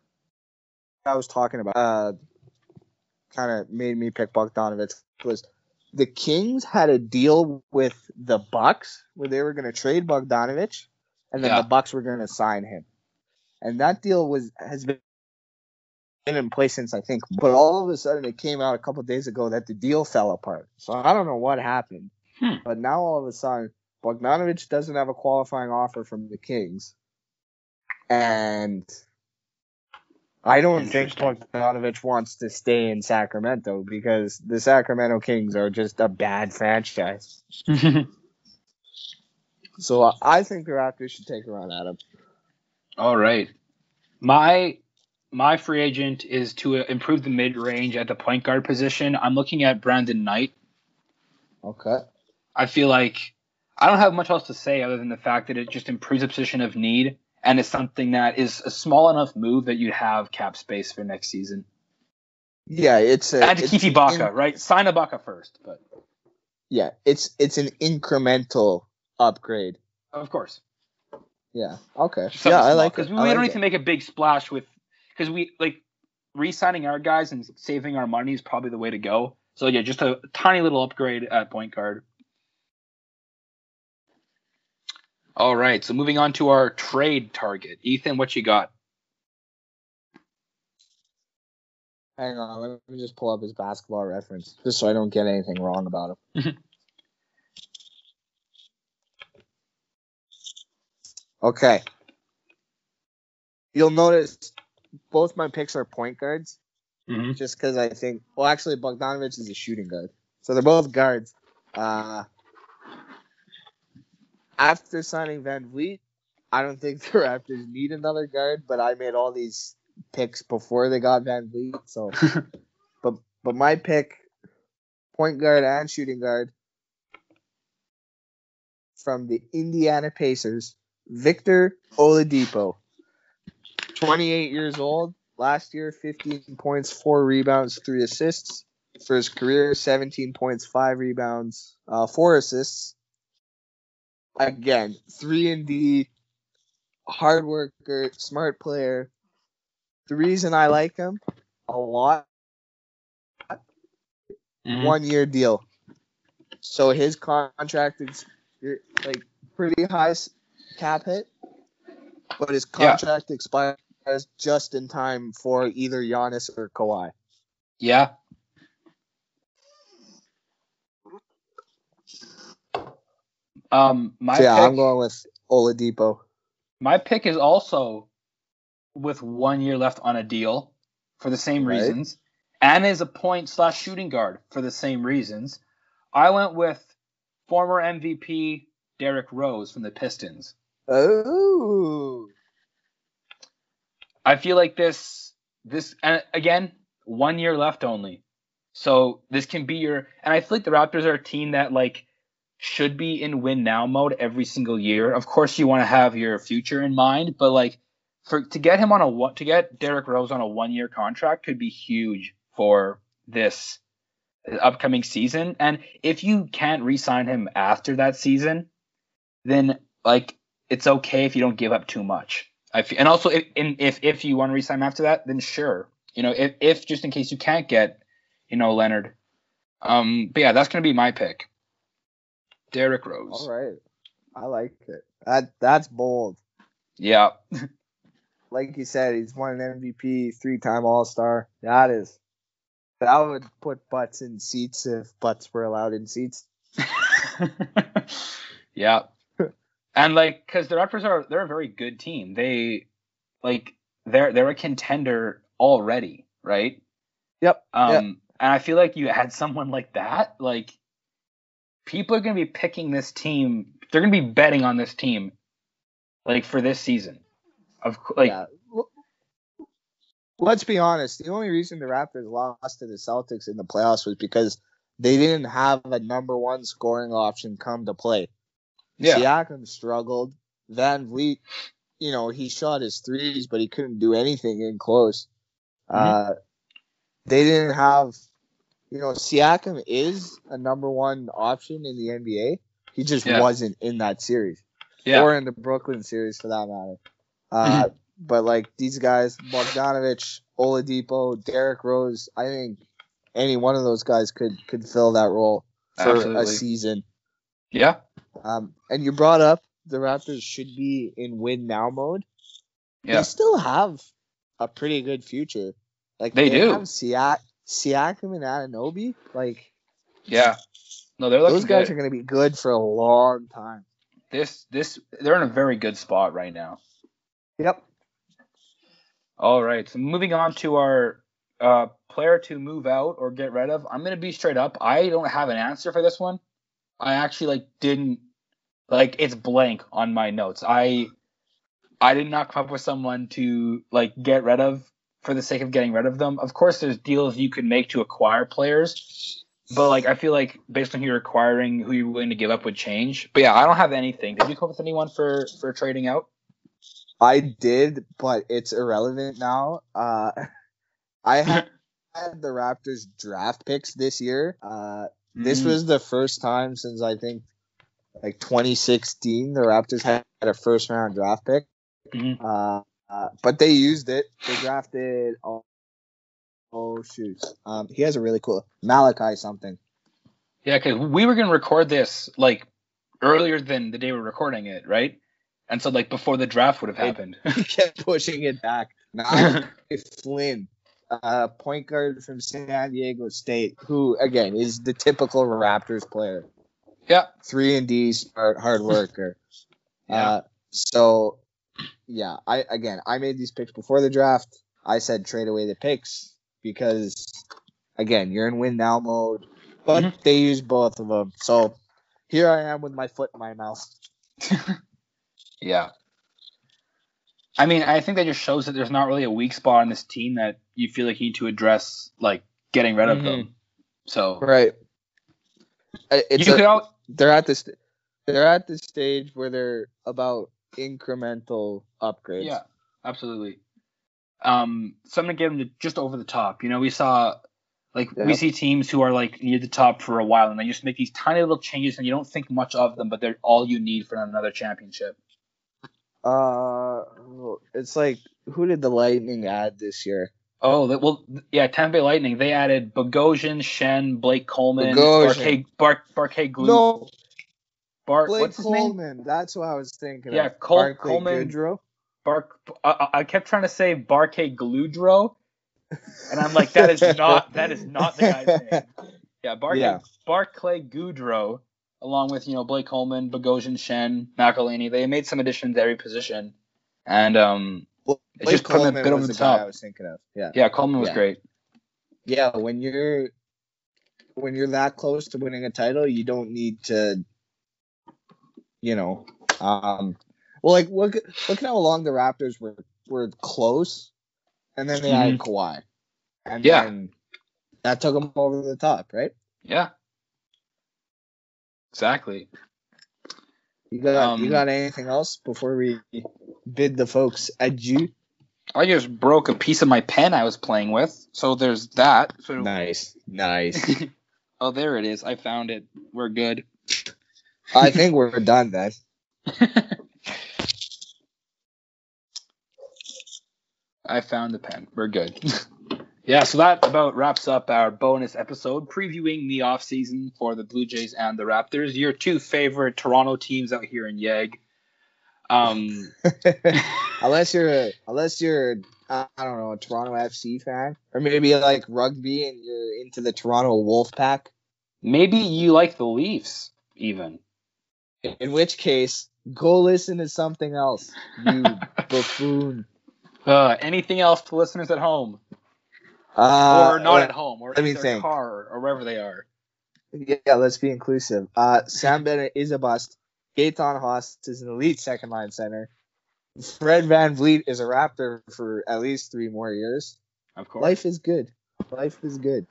I was talking about uh, kind of made me pick Bogdanovich was the Kings had a deal with the Bucks where they were going to trade Bogdanovich, and then Yeah. the Bucks were going to sign him, and that deal was has been been in place since I think, but all of a sudden it came out a couple days ago that the deal fell apart. So I don't know what happened, Hmm. but now all of a sudden Bogdanovich doesn't have a qualifying offer from the Kings, and I don't think. Bogdanovich wants to stay in Sacramento because the Sacramento Kings are just a bad franchise. So I think the Raptors should take a run at him. All right. My my free agent is to improve the mid range at the point guard position. I'm looking at Brandon Knight. Okay. I feel like I don't have much else to say other than the fact that it just improves a position of need and it's something that is a small enough move that you'd have cap space for next season. Yeah, it's a And it's Baka, in- right? Sign Ibaka first, but yeah, it's it's an incremental upgrade. of course. Yeah. Okay. Something yeah, I like because we I don't need to make a big splash with because we like re-signing our guys and saving our money is probably the way to go. So yeah, just a tiny little upgrade at point guard. All right, so moving on to our trade target, Ethan, what you got? Hang on, let me just pull up his basketball reference, just so I don't get anything wrong about him. okay. You'll notice both my picks are point guards, Mm-hmm. just because I think. Well, actually, Bogdanovich is a shooting guard, so they're both guards. Uh, after signing VanVleet, I don't think the Raptors need another guard, but I made all these picks before they got VanVleet, so. but but my pick, point guard and shooting guard, from the Indiana Pacers, Victor Oladipo. 28 years old. Last year, 15 points, 4 rebounds, 3 assists. For his career, 17 points, 5 rebounds, uh, 4 assists. Again, 3 and D, hard worker, smart player. The reason I like him a lot, Mhm. one year deal. So his contract is like pretty high cap hit, but his Yeah. contract expires just in time for either Giannis or Kawhi. Yeah. Um, my so yeah, pick, I'm going with Oladipo. my pick is also with one year left on a deal for the same Right. reasons, and is a point slash shooting guard for the same reasons. I went with former MVP Derrick Rose from the Pistons. Oh, I feel like this this and again one year left only, so this can be your and I feel like the Raptors are a team that like should be in win now mode every single year. Of course, you want to have your future in mind, but like for to get him on a to get Derrick Rose on a one year contract could be huge for this upcoming season. And if you can't re-sign him after that season, then like it's okay if you don't give up too much. I feel, and also if, if if you want to resign after that, then sure. You know, if if just in case you can't get, you know, Leonard. Um, but yeah, that's gonna be my pick. Derrick Rose. all right. I like it. That that's bold. Yeah. Like you said, he's won an MVP, three-time All-Star. That is. That would put butts in seats if butts were allowed in seats. yeah. And like, cause the Raptors are they're a very good team. They like they're they're a contender already, right? Yep. Um, yep. and I feel like you had someone like that, like people are gonna be picking this team. They're gonna be betting on this team, like for this season. Of like, yeah. Let's be honest. The only reason the Raptors lost to the Celtics in the playoffs was because they didn't have a number one scoring option come to play. yeah, Siakam struggled. VanVleet, you know, he shot his threes, but he couldn't do anything in close. Uh, they didn't have, you know, Siakam is a number one option in the NBA. He just Yeah. wasn't in that series yeah, or in the Brooklyn series for that matter. Uh, But like these guys, Bogdanovich, Oladipo, Derrick Rose, I think any one of those guys could could fill that role for Absolutely. a season. yeah, Um, and you brought up the Raptors should be in win now mode. yeah. They still have a pretty good future. Like They do. have Siak- Siakam and Anunoby. Like yeah. No, they're those guys good. are going to be good for a long time. this this they're in a very good spot right now. Yep. All right. So moving on to our uh, player to move out or get rid of. I'm gonna be straight up. I don't have an answer for this one. I actually like didn't like it's blank on my notes. I I did not come up with someone to like get rid of for the sake of getting rid of them. Of course, there's deals you could make to acquire players, but like I feel like based on who you're acquiring, who you're willing to give up would change. But yeah, I don't have anything. Did you come up with anyone for for trading out? I did, but it's irrelevant now. Uh, I had, had the Raptors draft picks this year. Uh, this Mm. was the first time since I think like 2016 the Raptors had a first round draft pick. Mhm. Uh, uh, but they used it. They drafted. Oh, oh shoot. Um, he has a really cool Malachi something. Yeah, because we were gonna record this like earlier than the day we're recording it, right? And so like before the draft would have happened. He kept pushing it back. Now Flynn, uh, point guard from San Diego State, who again is the typical Raptors player. yeah. Three and D, smart, hard worker. Yeah. uh, so yeah, I again I made these picks before the draft. I said trade away the picks because again you're in win now mode, but Mhm. they use both of them. So here I am with my foot in my mouth. Yeah. I mean, I think that just shows that there's not really a weak spot on this team that you feel like you need to address, like getting rid of them. So Right. It's you a- could al- they're at this they're at this stage where they're about incremental upgrades. yeah, absolutely. Um, so I'm gonna get them to just over the top. You know, we saw like we see teams who are like near the top for a while, and they just make these tiny little changes, and you don't think much of them, but they're all you need for another championship. Uh, it's like who did the Lightning add this year? Oh, that, well, yeah, Tampa Bay Lightning. They added Bogosian, Shen, Blake Coleman, Bogosian. Barkay, Bar, Barkay Glue. No, Bar, Blake what's his name? Coleman. That's what I was thinking. Yeah, of. Barclay Coleman. Goodrow. Bark. I, I kept trying to say Barkay Gludro, and I'm like, that is not that is not the guy's name. Yeah, Barclay Yeah. Barclay Goodrow, along with you know Blake Coleman, Bogosian, Shen, McElhinney. They made some additions to every position, and um, Blake It's just putting a bit over the the top. I was thinking of. Yeah. yeah, Coleman was Yeah. great. Yeah, when you're when you're that close to winning a title, you don't need to, you know, um, well, like look look at how long the Raptors were were close, and then they added Kawhi, and Yeah. then that took them over the top, right? Yeah, exactly. You got Um, you got anything else before we bid the folks adieu? I just broke a piece of my pen I was playing with, so there's that. So Nice, nice. oh, there it is. I found it. We're good. I think we're done then. I found the pen. We're good. yeah, so that about wraps up our bonus episode previewing the offseason for the Blue Jays and the Raptors, your two favorite Toronto teams out here in Yeg. Um, unless you're a, unless you're I don't know a Toronto FC fan or maybe like rugby and you're into the Toronto Wolfpack. maybe you like the Leafs, even. In which case, go listen to something else. You buffoon. Uh, anything else to listeners at home? Uh, or not at home, or in their think. car, or wherever they are. Yeah, let's be inclusive. Uh, Sam Bennett is a bust. Gaetan Haas is an elite second line center. Fred VanVleet is a Raptor for at least three more years. Of course. Life is good. Life is good.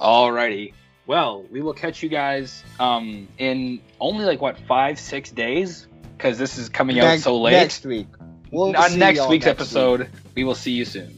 Alrighty. Well, we will catch you guys um, in only like what five, six days, because this is coming out Next- so late. Next week. We'll On next week's next week. episode, we will see you soon.